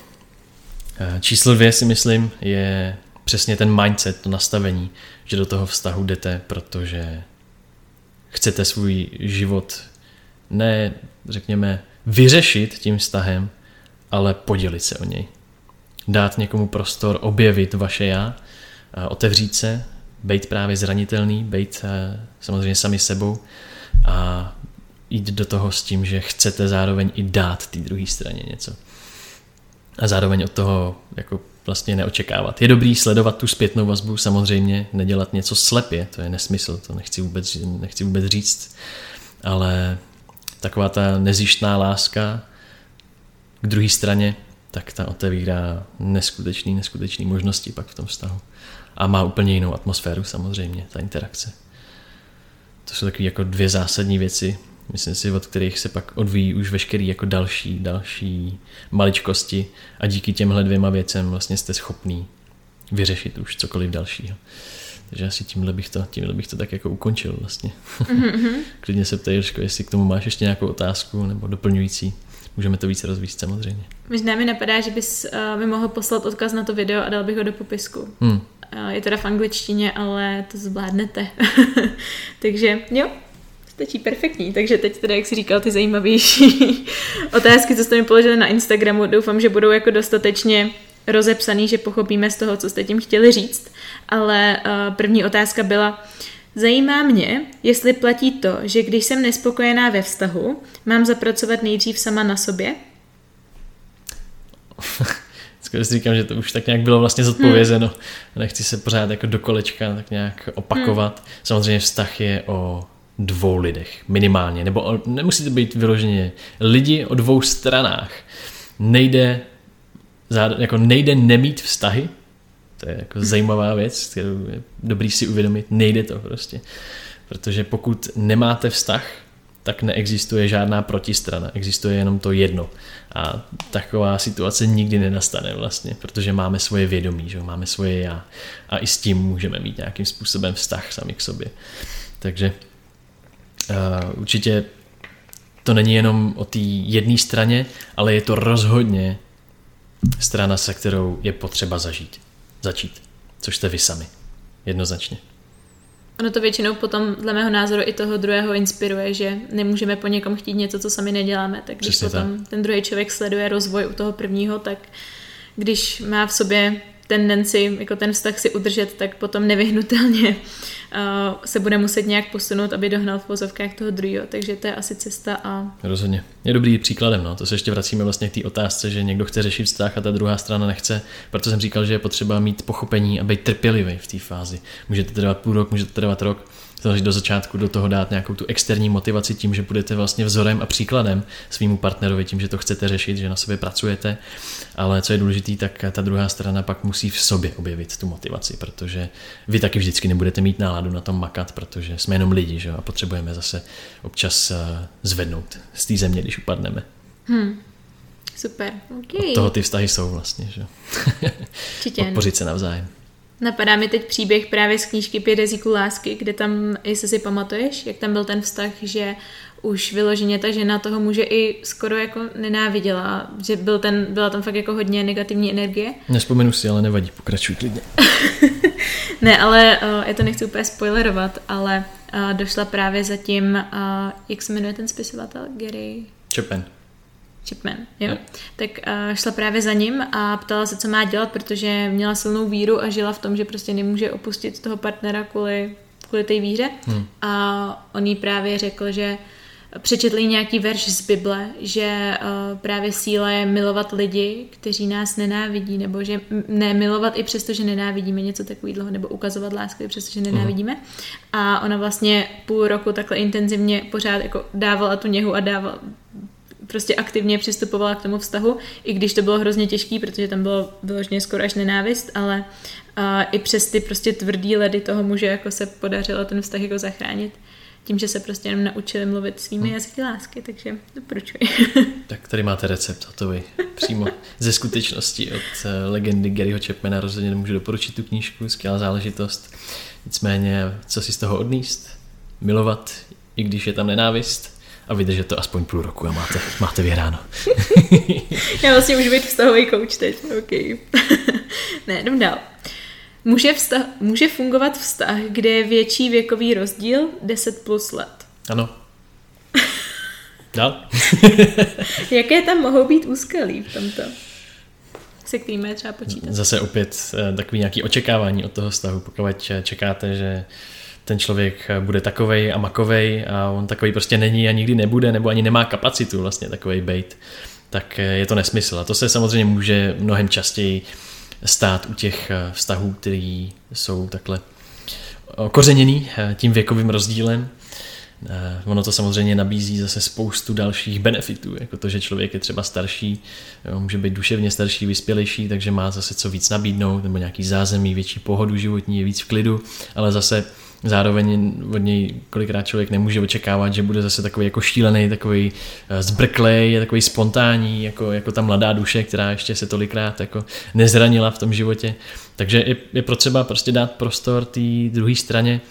S2: Číslo dvě si myslím je přesně ten mindset, to nastavení, že do toho vztahu jdete, protože chcete svůj život ne, řekněme, vyřešit tím vztahem, ale podělit se o něj. Dát někomu prostor, objevit vaše já, otevřít se, být právě zranitelný, být eh, samozřejmě sami sebou a jít do toho s tím, že chcete zároveň i dát té druhé straně něco. A zároveň od toho jako vlastně neočekávat. Je dobrý sledovat tu zpětnou vazbu, samozřejmě nedělat něco slepě, to je nesmysl, to nechci vůbec, nechci vůbec říct, ale taková ta nezjištná láska k druhé straně, tak ta otevírá neskutečný, neskutečný možnosti pak v tom vztahu. A má úplně jinou atmosféru samozřejmě, ta interakce. To jsou takové jako dvě zásadní věci, myslím si, od kterých se pak odvíjí už veškerý jako další, další maličkosti a díky těmhle dvěma věcem vlastně jste schopný vyřešit už cokoliv dalšího. Takže asi tímhle bych to, tímhle bych to tak jako ukončil vlastně. Mm-hmm. Klidně se ptej, Jožko, jestli k tomu máš ještě nějakou otázku nebo doplňující. Můžeme to více rozvíjet samozřejmě.
S1: Možná mi napadá, že bys uh, mi mohl poslat odkaz na to video a dal bych ho do popisku. Hmm. Uh, je teda v angličtině, ale to zvládnete. Takže jo, stačí perfektní. Takže teď teda, jak jsi říkal, ty zajímavější otázky, co jste mi položili na Instagramu, doufám, že budou jako dostatečně rozepsaný, že pochopíme z toho, co jste tím chtěli říct. Ale uh, první otázka byla, Zajímá mě, jestli platí to, že když jsem nespokojená ve vztahu, mám zapracovat nejdřív sama na sobě?
S2: Skoro si říkám, že to už tak nějak bylo vlastně zodpovězeno. Hmm. Nechci se pořád jako do kolečka tak nějak opakovat. Hmm. Samozřejmě vztah je o dvou lidech, minimálně. Nebo o, nemusí to být vyloženě lidi o dvou stranách. Nejde, jako nejde nemít vztahy, to je jako zajímavá věc, kterou je dobrý si uvědomit. Nejde to prostě. Protože pokud nemáte vztah, tak neexistuje žádná protistrana, existuje jenom to jedno. A taková situace nikdy nenastane vlastně, protože máme svoje vědomí, že máme svoje já a i s tím můžeme mít nějakým způsobem vztah sami k sobě. Takže určitě to není jenom o té jedné straně, ale je to rozhodně strana, se kterou je potřeba zažít, začít, což jste vy sami, jednoznačně.
S1: Ono to většinou potom, dle mého názoru, i toho druhého inspiruje, že nemůžeme po někom chtít něco, co sami neděláme. Tak když Přesně potom tak. ten druhý člověk sleduje rozvoj u toho prvního, tak když má v sobě tendenci jako ten vztah si udržet, tak potom nevyhnutelně uh, se bude muset nějak posunout, aby dohnal v pozovkách toho druhého. Takže to je asi cesta a...
S2: Rozhodně. Je dobrý příkladem, no. To se ještě vracíme vlastně k té otázce, že někdo chce řešit vztah a ta druhá strana nechce. Proto jsem říkal, že je potřeba mít pochopení a být trpělivý v té fázi. Může to trvat půl rok, může to trvat rok snažit do začátku do toho dát nějakou tu externí motivaci tím, že budete vlastně vzorem a příkladem svýmu partnerovi, tím, že to chcete řešit, že na sobě pracujete, ale co je důležité, tak ta druhá strana pak musí v sobě objevit tu motivaci, protože vy taky vždycky nebudete mít náladu na tom makat, protože jsme jenom lidi že? a potřebujeme zase občas eh, zvednout z té země, když upadneme.
S1: Hmm. Super, okay.
S2: Od toho ty vztahy jsou vlastně, že? Podpořit se navzájem.
S1: Napadá mi teď příběh právě z knížky Pět jazyků lásky, kde tam, jestli si pamatuješ, jak tam byl ten vztah, že už vyloženě ta žena toho muže i skoro jako nenáviděla, že byl ten, byla tam fakt jako hodně negativní energie.
S2: Nespomenu si, ale nevadí, pokračuj klidně.
S1: ne, ale uh, já to nechci úplně spoilerovat, ale uh, došla právě za tím, uh, jak se jmenuje ten spisovatel, Gary?
S2: Chapman.
S1: Chipman, jo. Je. Tak uh, šla právě za ním a ptala se, co má dělat, protože měla silnou víru a žila v tom, že prostě nemůže opustit toho partnera kvůli, kvůli té víře. Hmm. A on jí právě řekl, že přečetli nějaký verš z Bible, že uh, právě síla je milovat lidi, kteří nás nenávidí, nebo že ne milovat i přesto, že nenávidíme něco takového, nebo ukazovat lásku i přesto, že nenávidíme. Hmm. A ona vlastně půl roku takhle intenzivně pořád jako dávala tu něhu a dávala, prostě aktivně přistupovala k tomu vztahu, i když to bylo hrozně těžký, protože tam bylo vyloženě skoro až nenávist, ale a i přes ty prostě tvrdý ledy toho muže jako se podařilo ten vztah jako zachránit tím, že se prostě jenom naučili mluvit svými hmm. jazyky lásky, takže doporučuji.
S2: tak tady máte recept hotový. Přímo ze skutečnosti od eh, legendy Garyho Chapmana rozhodně nemůžu doporučit tu knížku, skvělá záležitost. Nicméně, co si z toho odníst? Milovat, i když je tam nenávist, a vydržet to aspoň půl roku a máte, máte vyhráno.
S1: Já vlastně můžu být vztahový kouč teď, ok. ne, jdem dál. Může, vztah, může fungovat vztah, kde je větší věkový rozdíl 10 plus let?
S2: Ano. Dál.
S1: Jaké tam mohou být úskalí v tomto? Se kterými je třeba počítat?
S2: Zase opět eh, takový nějaký očekávání od toho vztahu. Pokud čekáte, že ten člověk bude takovej a makovej a on takový prostě není a nikdy nebude, nebo ani nemá kapacitu vlastně takovej bejt, tak je to nesmysl. A to se samozřejmě může mnohem častěji stát u těch vztahů, které jsou takhle kořeněný tím věkovým rozdílem. Ono to samozřejmě nabízí zase spoustu dalších benefitů, jako to, že člověk je třeba starší, může být duševně starší, vyspělejší, takže má zase co víc nabídnout, nebo nějaký zázemí, větší pohodu životní, je víc v klidu, ale zase zároveň od něj kolikrát člověk nemůže očekávat, že bude zase takový jako šílený, takový eh, zbrklej, takový spontánní, jako, jako ta mladá duše, která ještě se tolikrát jako nezranila v tom životě. Takže je, je potřeba prostě dát prostor té druhé straně,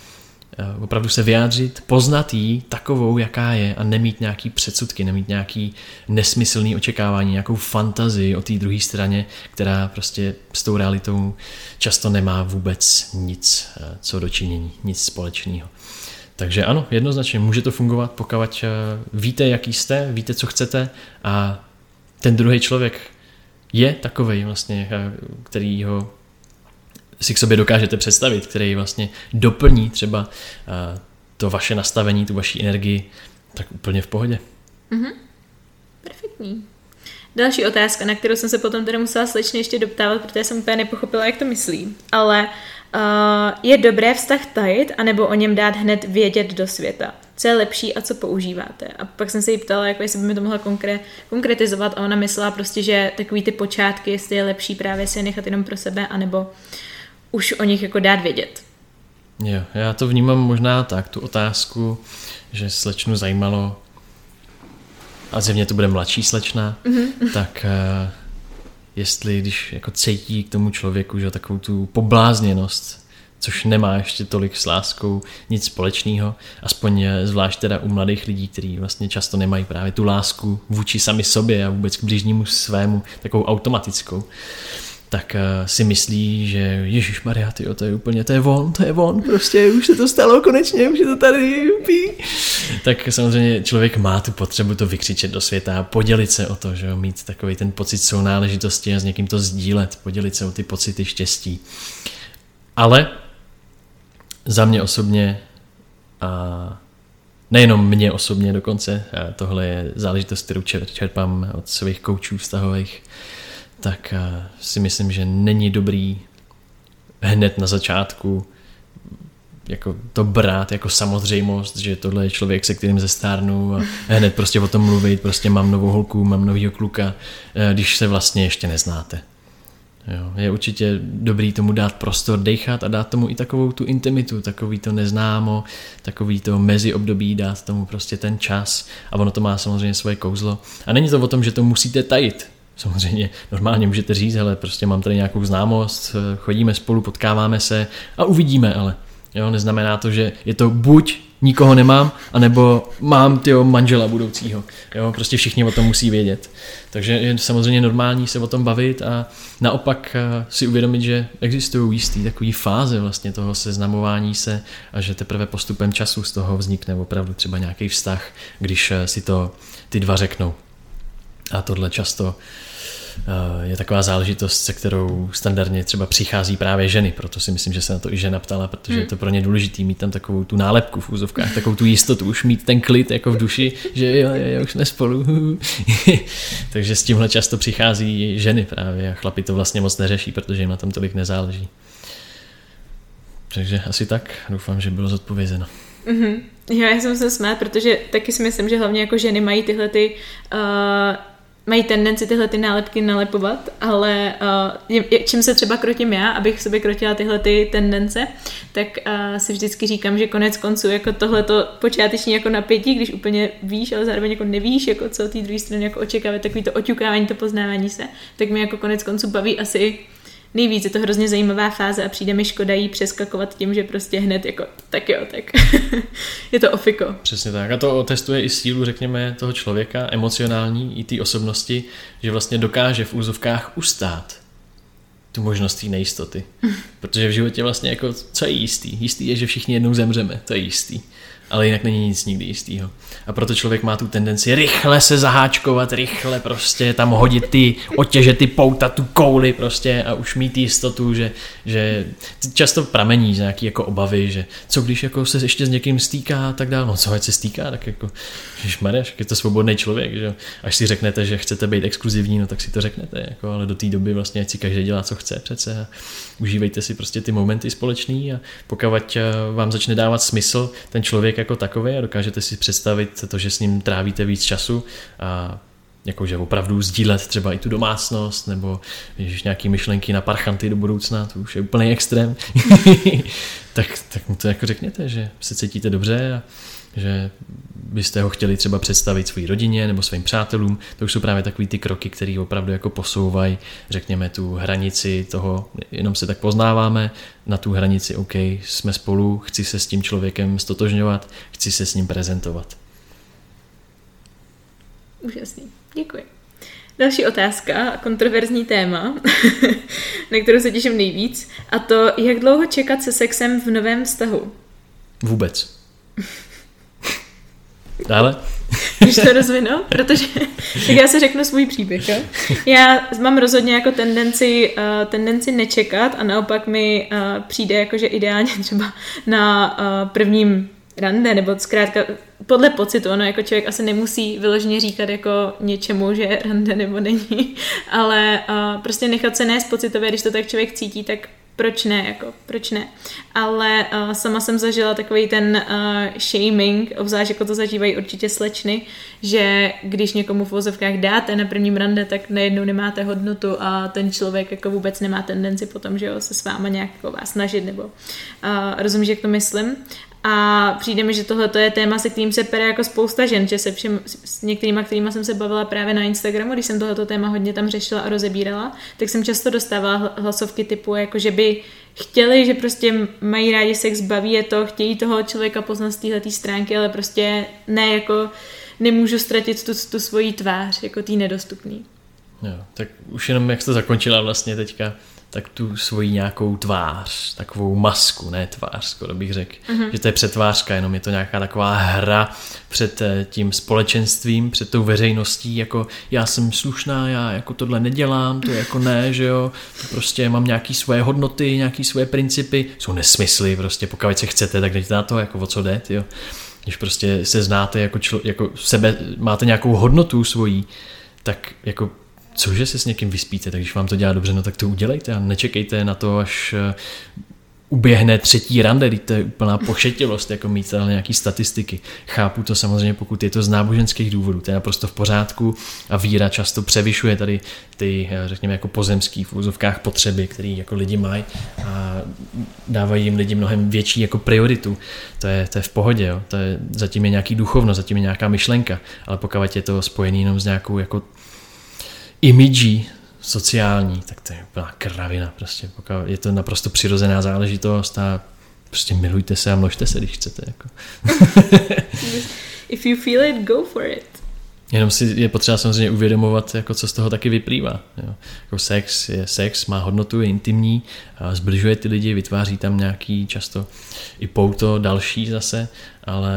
S2: opravdu se vyjádřit, poznat jí takovou, jaká je a nemít nějaký předsudky, nemít nějaký nesmyslný očekávání, nějakou fantazii o té druhé straně, která prostě s tou realitou často nemá vůbec nic eh, co dočinění, nic společného. Takže ano, jednoznačně může to fungovat, pokud eh, víte, jaký jste, víte, co chcete a ten druhý člověk je takový vlastně, který ho si k sobě dokážete představit, který vlastně doplní třeba to vaše nastavení, tu vaši energii, tak úplně v pohodě.
S1: Mm-hmm. Perfektní. Další otázka, na kterou jsem se potom teda musela slečně ještě doptávat, protože jsem úplně nepochopila, jak to myslí. Ale uh, je dobré vztah tajit, anebo o něm dát hned vědět do světa? Co je lepší a co používáte? A pak jsem se jí ptala, jako jestli by mi to mohla konkre- konkretizovat a ona myslela prostě, že takový ty počátky, jestli je lepší právě si je nechat jenom pro sebe, anebo už o nich jako dát vědět.
S2: Jo, já to vnímám možná tak, tu otázku, že slečnu zajímalo, a zjevně to bude mladší slečna, mm-hmm. tak uh, jestli když jako cítí k tomu člověku, že takovou tu poblázněnost, což nemá ještě tolik s láskou nic společného, aspoň zvlášť teda u mladých lidí, kteří vlastně často nemají právě tu lásku vůči sami sobě a vůbec k blížnímu svému, takovou automatickou, tak uh, si myslí, že Ježíš Maria, tyjo, to je úplně, to je on, to je on, prostě už se to stalo konečně, už je to tady, upí. Tak samozřejmě člověk má tu potřebu to vykřičet do světa a podělit se o to, že jo, mít takový ten pocit sounáležitosti a s někým to sdílet, podělit se o ty pocity štěstí. Ale za mě osobně a nejenom mě osobně dokonce, tohle je záležitost, kterou čerpám od svých koučů vztahových, tak eh, si myslím, že není dobrý hned na začátku jako to brát jako samozřejmost, že tohle je člověk, se kterým zestárnu a hned prostě o tom mluvit, prostě mám novou holku, mám novýho kluka, eh, když se vlastně ještě neznáte. Jo, je určitě dobrý tomu dát prostor, dechat a dát tomu i takovou tu intimitu, takový to neznámo, takový to meziobdobí, dát tomu prostě ten čas a ono to má samozřejmě svoje kouzlo. A není to o tom, že to musíte tajit, Samozřejmě normálně můžete říct, ale prostě mám tady nějakou známost, chodíme spolu, potkáváme se a uvidíme, ale jo, neznamená to, že je to buď nikoho nemám, anebo mám tyho manžela budoucího. Jo, prostě všichni o tom musí vědět. Takže je samozřejmě normální se o tom bavit a naopak eh, si uvědomit, že existují jistý takový fáze vlastně toho seznamování se a že teprve postupem času z toho vznikne opravdu třeba nějaký vztah, když eh, si to ty dva řeknou. A tohle často Eh, je taková záležitost, se kterou standardně třeba přichází právě ženy, proto si myslím, že se na to i žena ptala, protože hmm. je to pro ně důležité mít tam takovou tu nálepku v úzovkách, takovou tu jistotu, už mít ten klid jako v duši, že jo, jo, jo už jsme spolu. Takže s tímhle často přichází ženy právě a chlapi to vlastně moc neřeší, protože jim na tom tolik nezáleží. Takže asi tak, doufám, že bylo zodpovězeno.
S1: Mm-hmm. Já jsem se smát, protože taky si myslím, že hlavně jako ženy mají tyhle ty uh, mají tendenci tyhle ty nálepky nalepovat, ale uh, čím se třeba krotím já, abych sobě krotila tyhle ty tendence, tak uh, si vždycky říkám, že konec konců jako tohleto počáteční jako napětí, když úplně víš, ale zároveň jako nevíš, jako co té druhé strany jako očekávat, takový to oťukávání, to poznávání se, tak mi jako konec konců baví asi nejvíc. Je to hrozně zajímavá fáze a přijde mi škoda jí přeskakovat tím, že prostě hned jako tak jo, tak je to ofiko.
S2: Přesně tak. A to testuje i sílu, řekněme, toho člověka, emocionální, i té osobnosti, že vlastně dokáže v úzovkách ustát tu možnost té nejistoty. Protože v životě vlastně jako, co je jistý? Jistý je, že všichni jednou zemřeme, to je jistý ale jinak není nic nikdy jistýho. A proto člověk má tu tendenci rychle se zaháčkovat, rychle prostě tam hodit ty otěže, ty pouta, tu kouli prostě a už mít jistotu, že, že často pramení z nějaký jako obavy, že co když jako se ještě s někým stýká a tak dále, no co ať se stýká, tak jako Mareš, je to svobodný člověk, že až si řeknete, že chcete být exkluzivní, no tak si to řeknete, jako, ale do té doby vlastně ať si každý dělá, co chce přece. a užívejte si prostě ty momenty společný a pokud eh, vám začne dávat smysl ten člověk jako takový a dokážete si představit to, že s ním trávíte víc času a jakože opravdu sdílet třeba i tu domácnost, nebo když nějaký myšlenky na parchanty do budoucna, to už je úplný extrém, tak, tak mu to jako řekněte, že se cítíte dobře a že byste ho chtěli třeba představit své rodině nebo svým přátelům, to už jsou právě takový ty kroky, které opravdu jako posouvají, řekněme, tu hranici toho, jenom se tak poznáváme, na tu hranici, OK, jsme spolu, chci se s tím člověkem stotožňovat, chci se s ním prezentovat.
S1: Úžasný, děkuji. Další otázka, kontroverzní téma, na kterou se těším nejvíc, a to, jak dlouho čekat se sexem v novém vztahu?
S2: Vůbec. Dále?
S1: Když to rozvinu, protože tak já si řeknu svůj příběh. Jo? Já mám rozhodně jako tendenci, uh, tendenci nečekat a naopak mi uh, přijde jako, že ideálně třeba na uh, prvním rande, nebo zkrátka podle pocitu, ono jako člověk asi nemusí vyloženě říkat jako něčemu, že rande nebo není, ale uh, prostě nechat se nést pocitově, když to tak člověk cítí, tak proč ne, jako, proč ne. Ale uh, sama jsem zažila takový ten uh, shaming, obzvlášť jako to zažívají určitě slečny, že když někomu v vozovkách dáte na prvním rande, tak najednou nemáte hodnotu a ten člověk jako vůbec nemá tendenci potom, že jo, se s váma nějak jako vás snažit, nebo uh, rozumíš, jak to myslím. A přijde mi, že tohle je téma, se kterým se pere jako spousta žen, že se všem, s některýma, kterýma jsem se bavila právě na Instagramu, když jsem tohleto téma hodně tam řešila a rozebírala, tak jsem často dostávala hlasovky typu, jako že by chtěli, že prostě mají rádi sex, baví je to, chtějí toho člověka poznat z téhle stránky, ale prostě ne jako nemůžu ztratit tu, tu svoji tvář, jako tý nedostupný.
S2: Jo, tak už jenom jak jste zakončila vlastně teďka, tak tu svoji nějakou tvář, takovou masku, ne tvář, skoro bych řekl, mm-hmm. že to je přetvářka, jenom je to nějaká taková hra před eh, tím společenstvím, před tou veřejností, jako já jsem slušná, já jako tohle nedělám, to jako ne, že jo, to prostě mám nějaký svoje hodnoty, nějaký svoje principy, jsou nesmysly, prostě pokud se chcete, tak jdete na to, jako o co jde, jo. Když prostě se znáte jako, člo, jako sebe, máte nějakou hodnotu svojí, tak jako cože se s někým vyspíte, tak když vám to dělá dobře, no tak to udělejte a nečekejte na to, až eh, uběhne třetí rande, to je úplná pošetilost, jako mít ale nějaký statistiky. Chápu to samozřejmě, pokud je to z náboženských důvodů, to je naprosto v pořádku a víra často převyšuje tady ty, eh, řekněme, jako pozemský v úzovkách potřeby, které jako lidi mají a dávají jim lidi mnohem větší jako prioritu. To je, to je v pohodě, jo. To je, zatím je nějaký duchovno, zatím je nějaká myšlenka, ale pokud je to spojený jenom s nějakou jako imidží sociální, tak to je úplná kravina prostě. Je to naprosto přirozená záležitost a prostě milujte se a množte se, když chcete. Jako.
S1: If you feel it, go for it.
S2: Jenom si je potřeba samozřejmě uvědomovat, jako co z toho taky vyplývá. Jo. Jako sex je sex, má hodnotu, je intimní, zbližuje ty lidi, vytváří tam nějaký často i pouto další zase, ale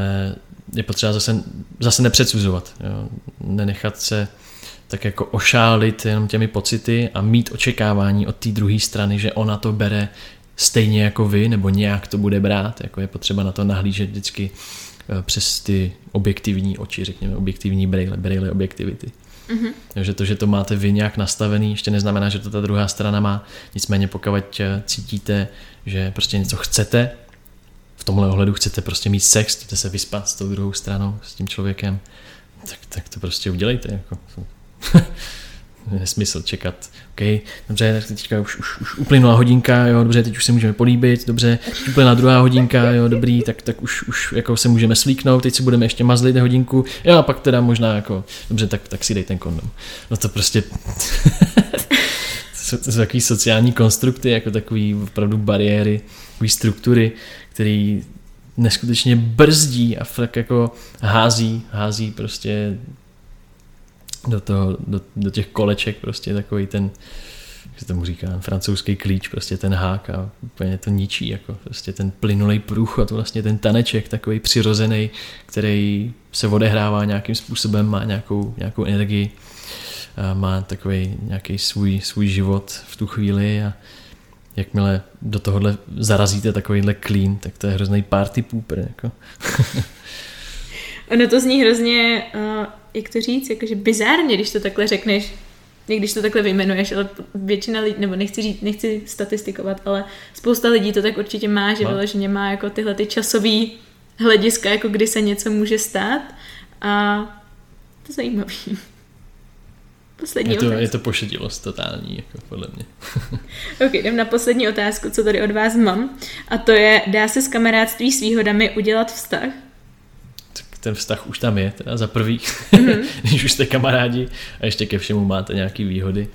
S2: je potřeba zase, zase nepředsuzovat. Jo. Nenechat se tak jako ošálit jenom těmi pocity a mít očekávání od té druhé strany, že ona to bere stejně jako vy, nebo nějak to bude brát, jako je potřeba na to nahlížet vždycky eh, přes ty objektivní oči, řekněme, objektivní brýle, brýle objektivity. Mm-hmm. Takže to, že to máte vy nějak nastavený, ještě neznamená, že to ta druhá strana má. Nicméně pokud eh, cítíte, že prostě něco chcete, v tomhle ohledu chcete prostě mít sex, chcete se vyspat s tou druhou stranou, s tím člověkem, tak, tak to prostě udělejte. Jako. Nesmysl čekat. OK, dobře, teďka už, už, už uplynula hodinka, jo, dobře, teď už se můžeme políbit, dobře, uplynula druhá hodinka, jo, dobrý, tak, tak už, už jako se můžeme slíknout, teď si budeme ještě mazlit hodinku, jo, a pak teda možná jako, dobře, tak, tak si dej ten kondom. No to prostě, to jsou, takový sociální konstrukty, jako takový opravdu bariéry, takový struktury, které neskutečně brzdí a fakt jako hází, hází prostě do, toho, do, do těch koleček prostě takový ten, jak se tomu říká, francouzský klíč, prostě ten hák a úplně to ničí, jako prostě ten plynulej průchod, vlastně ten taneček takový přirozený, který se odehrává nějakým způsobem, má nějakou, nějakou energii, a má takový nějaký svůj, svůj život v tu chvíli a jakmile do tohohle zarazíte takovýhle clean, tak to je hrozný party pooper. Jako.
S1: ono to zní hrozně uh jak to říct, jakože bizárně, když to takhle řekneš, když to takhle vyjmenuješ, ale většina lidí, nebo nechci říct, nechci statistikovat, ale spousta lidí to tak určitě má, že no. vyloženě má jako tyhle ty časový hlediska, jako kdy se něco může stát a to je zajímavý.
S2: Poslední je to, otázka. je to pošedilost totální, jako podle mě.
S1: ok, jdem na poslední otázku, co tady od vás mám. A to je, dá se s kamarádství s výhodami udělat vztah?
S2: Ten vztah už tam je, teda za prvý, mm-hmm. když už jste kamarádi a ještě ke všemu máte nějaké výhody.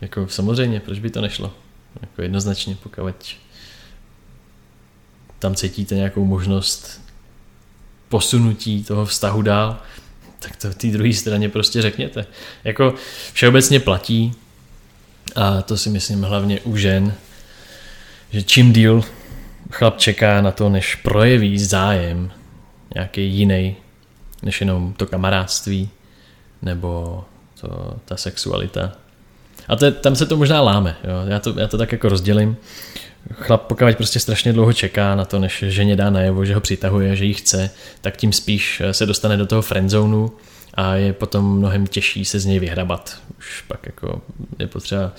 S2: Jako samozřejmě, proč by to nešlo? Jako jednoznačně, pokud tam cítíte nějakou možnost posunutí toho vztahu dál, tak to té druhé straně prostě řekněte. Jako všeobecně platí, a to si myslím hlavně u žen, že čím díl chlap čeká na to, než projeví zájem nějaký jiný, než jenom to kamarádství nebo to, ta sexualita. A to, tam se to možná láme, jo. Já, to, já to tak jako rozdělím. Chlap, pokud prostě strašně dlouho čeká na to, než ženě dá najevo, že ho přitahuje, že ji chce, tak tím spíš se dostane do toho friendzonu a je potom mnohem těžší se z něj vyhrabat. Už pak jako je potřeba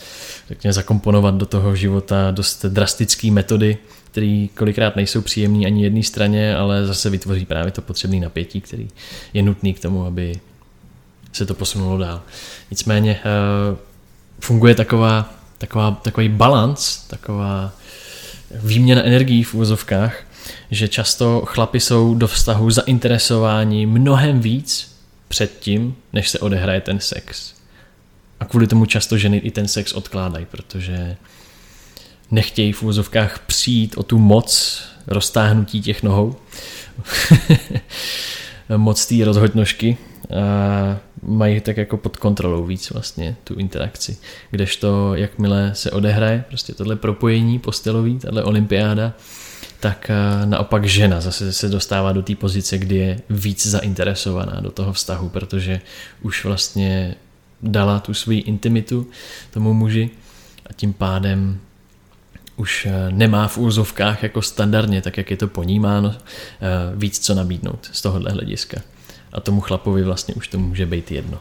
S2: řekněme, zakomponovat do toho života dost drastické metody, které kolikrát nejsou příjemné ani jedné straně, ale zase vytvoří právě to potřebné napětí, který je nutný k tomu, aby se to posunulo dál. Nicméně eh, funguje taková, taková, takový balans, taková výměna energií v úvozovkách, že často chlapi jsou do vztahu zainteresováni mnohem víc předtím, než se odehraje ten sex. A kvůli tomu často ženy i ten sex odkládají, protože nechtějí v úvozovkách přijít o tu moc roztáhnutí těch nohou, moc té rozhodnožky, a mají tak jako pod kontrolou víc vlastně tu interakci. Kdežto jakmile se odehraje prostě tohle propojení postelový, tahle olympiáda, tak naopak žena zase se dostává do té pozice, kdy je víc zainteresovaná do toho vztahu, protože už vlastně dala tu svoji intimitu tomu muži a tím pádem už nemá v úzovkách jako standardně, tak jak je to ponímáno, víc co nabídnout z tohohle hlediska a tomu chlapovi vlastně už to může být jedno.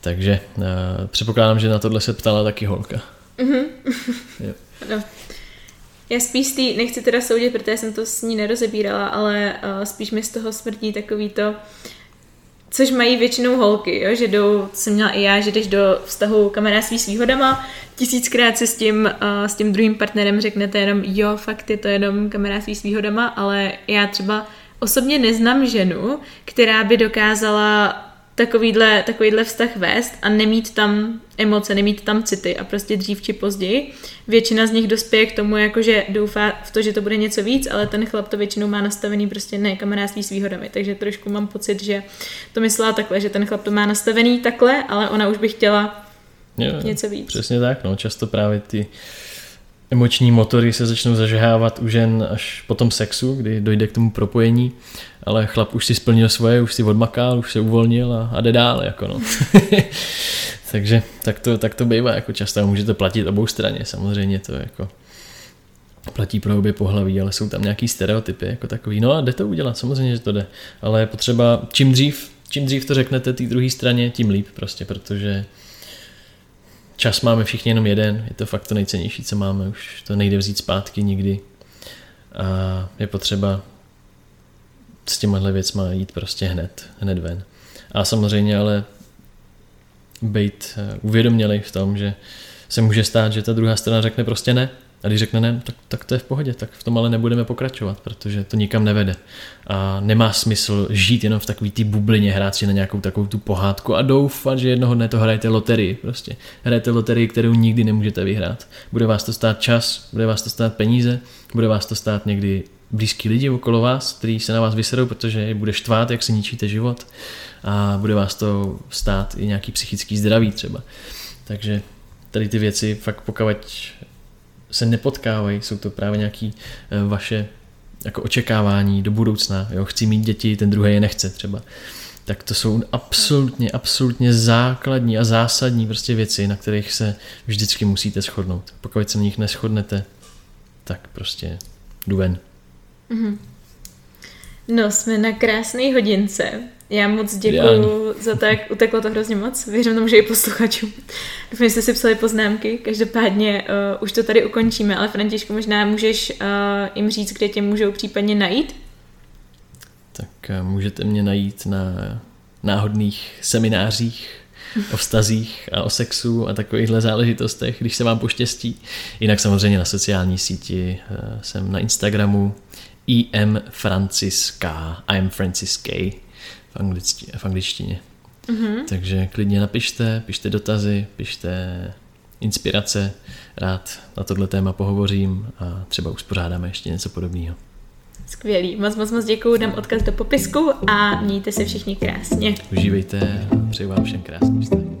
S2: Takže uh, předpokládám, že na tohle se ptala taky holka. Mm-hmm.
S1: jo. No. Já spíš tý, nechci teda soudit, protože jsem to s ní nerozebírala, ale uh, spíš mi z toho smrdí takový to, což mají většinou holky, jo? že jdou, jsem měla i já, že jdeš do vztahu kamarádství s výhodama, tisíckrát se s tím, uh, s tím druhým partnerem řeknete jenom jo, fakt je to jenom kamarádství s výhodama, ale já třeba osobně neznám ženu, která by dokázala takovýhle, takovýhle vztah vést a nemít tam emoce, nemít tam city a prostě dřív či později. Většina z nich dospěje k tomu, jakože doufá v to, že to bude něco víc, ale ten chlap to většinou má nastavený prostě ne kamarádství s výhodami, takže trošku mám pocit, že to myslela takhle, že ten chlap to má nastavený takhle, ale ona už by chtěla jo, něco víc.
S2: Přesně tak, no, často právě ty emoční motory se začnou zažehávat u žen až po tom sexu, kdy dojde k tomu propojení, ale chlap už si splnil svoje, už si odmakal, už se uvolnil a, a jde dál. Jako no. Takže tak to, tak to bývá jako často. Může to platit obou straně, samozřejmě to jako platí pro obě pohlaví, ale jsou tam nějaký stereotypy jako takový. No a jde to udělat, samozřejmě, že to jde. Ale je potřeba, čím dřív, čím dřív to řeknete té druhé straně, tím líp prostě, protože čas máme všichni jenom jeden, je to fakt to nejcennější, co máme, už to nejde vzít zpátky nikdy. A je potřeba s těmahle věcma jít prostě hned, hned ven. A samozřejmě ale být eh, uvědomělý v tom, že se může stát, že ta druhá strana řekne prostě ne, a když řekne ne, tak, tak to je v pohodě, tak v tom ale nebudeme pokračovat, protože to nikam nevede. A nemá smysl žít jenom v takové té bublině, hrát si na nějakou takovou tu pohádku a doufat, že jednoho dne to hrajete loterii. Prostě hrajete loterii, kterou nikdy nemůžete vyhrát. Bude vás to stát čas, bude vás to stát peníze, bude vás to stát někdy blízký lidi okolo vás, kteří se na vás vyserou, protože bude štvát, jak si ničíte život a bude vás to stát i nějaký psychický zdraví třeba. Takže tady ty věci fakt pokud se nepotkávají, jsou to právě nějaké eh, vaše jako očekávání do budoucna, jo, chci mít děti, ten druhý je nechce třeba, tak to jsou absolutně, absolutně základní a zásadní prostě věci, na kterých se vždycky musíte shodnout. Pokud se na nich neschodnete, tak prostě jdu ven. Mm-hmm.
S1: No, jsme na krásné hodince. Já moc děkuju za to, jak uteklo to hrozně moc. Věřím tomu, že i posluchačům. Doufám, že jste si psali poznámky. Každopádně uh, už to tady ukončíme, ale Františku, možná můžeš uh, jim říct, kde tě můžou případně najít?
S2: Tak uh, můžete mě najít na náhodných seminářích o vztazích a o sexu a takovýchhle záležitostech, když se vám poštěstí. Jinak samozřejmě na sociální síti uh, jsem na Instagramu im Francis K. I am Francis K v, angličtině. V angličtině. Mm-hmm. Takže klidně napište, pište dotazy, pište inspirace, rád na tohle téma pohovořím a třeba uspořádáme ještě něco podobného.
S1: Skvělý, moc moc moc děkuju, dám odkaz do popisku a mějte se všichni krásně.
S2: Užívejte, přeju vám všem krásný vztah.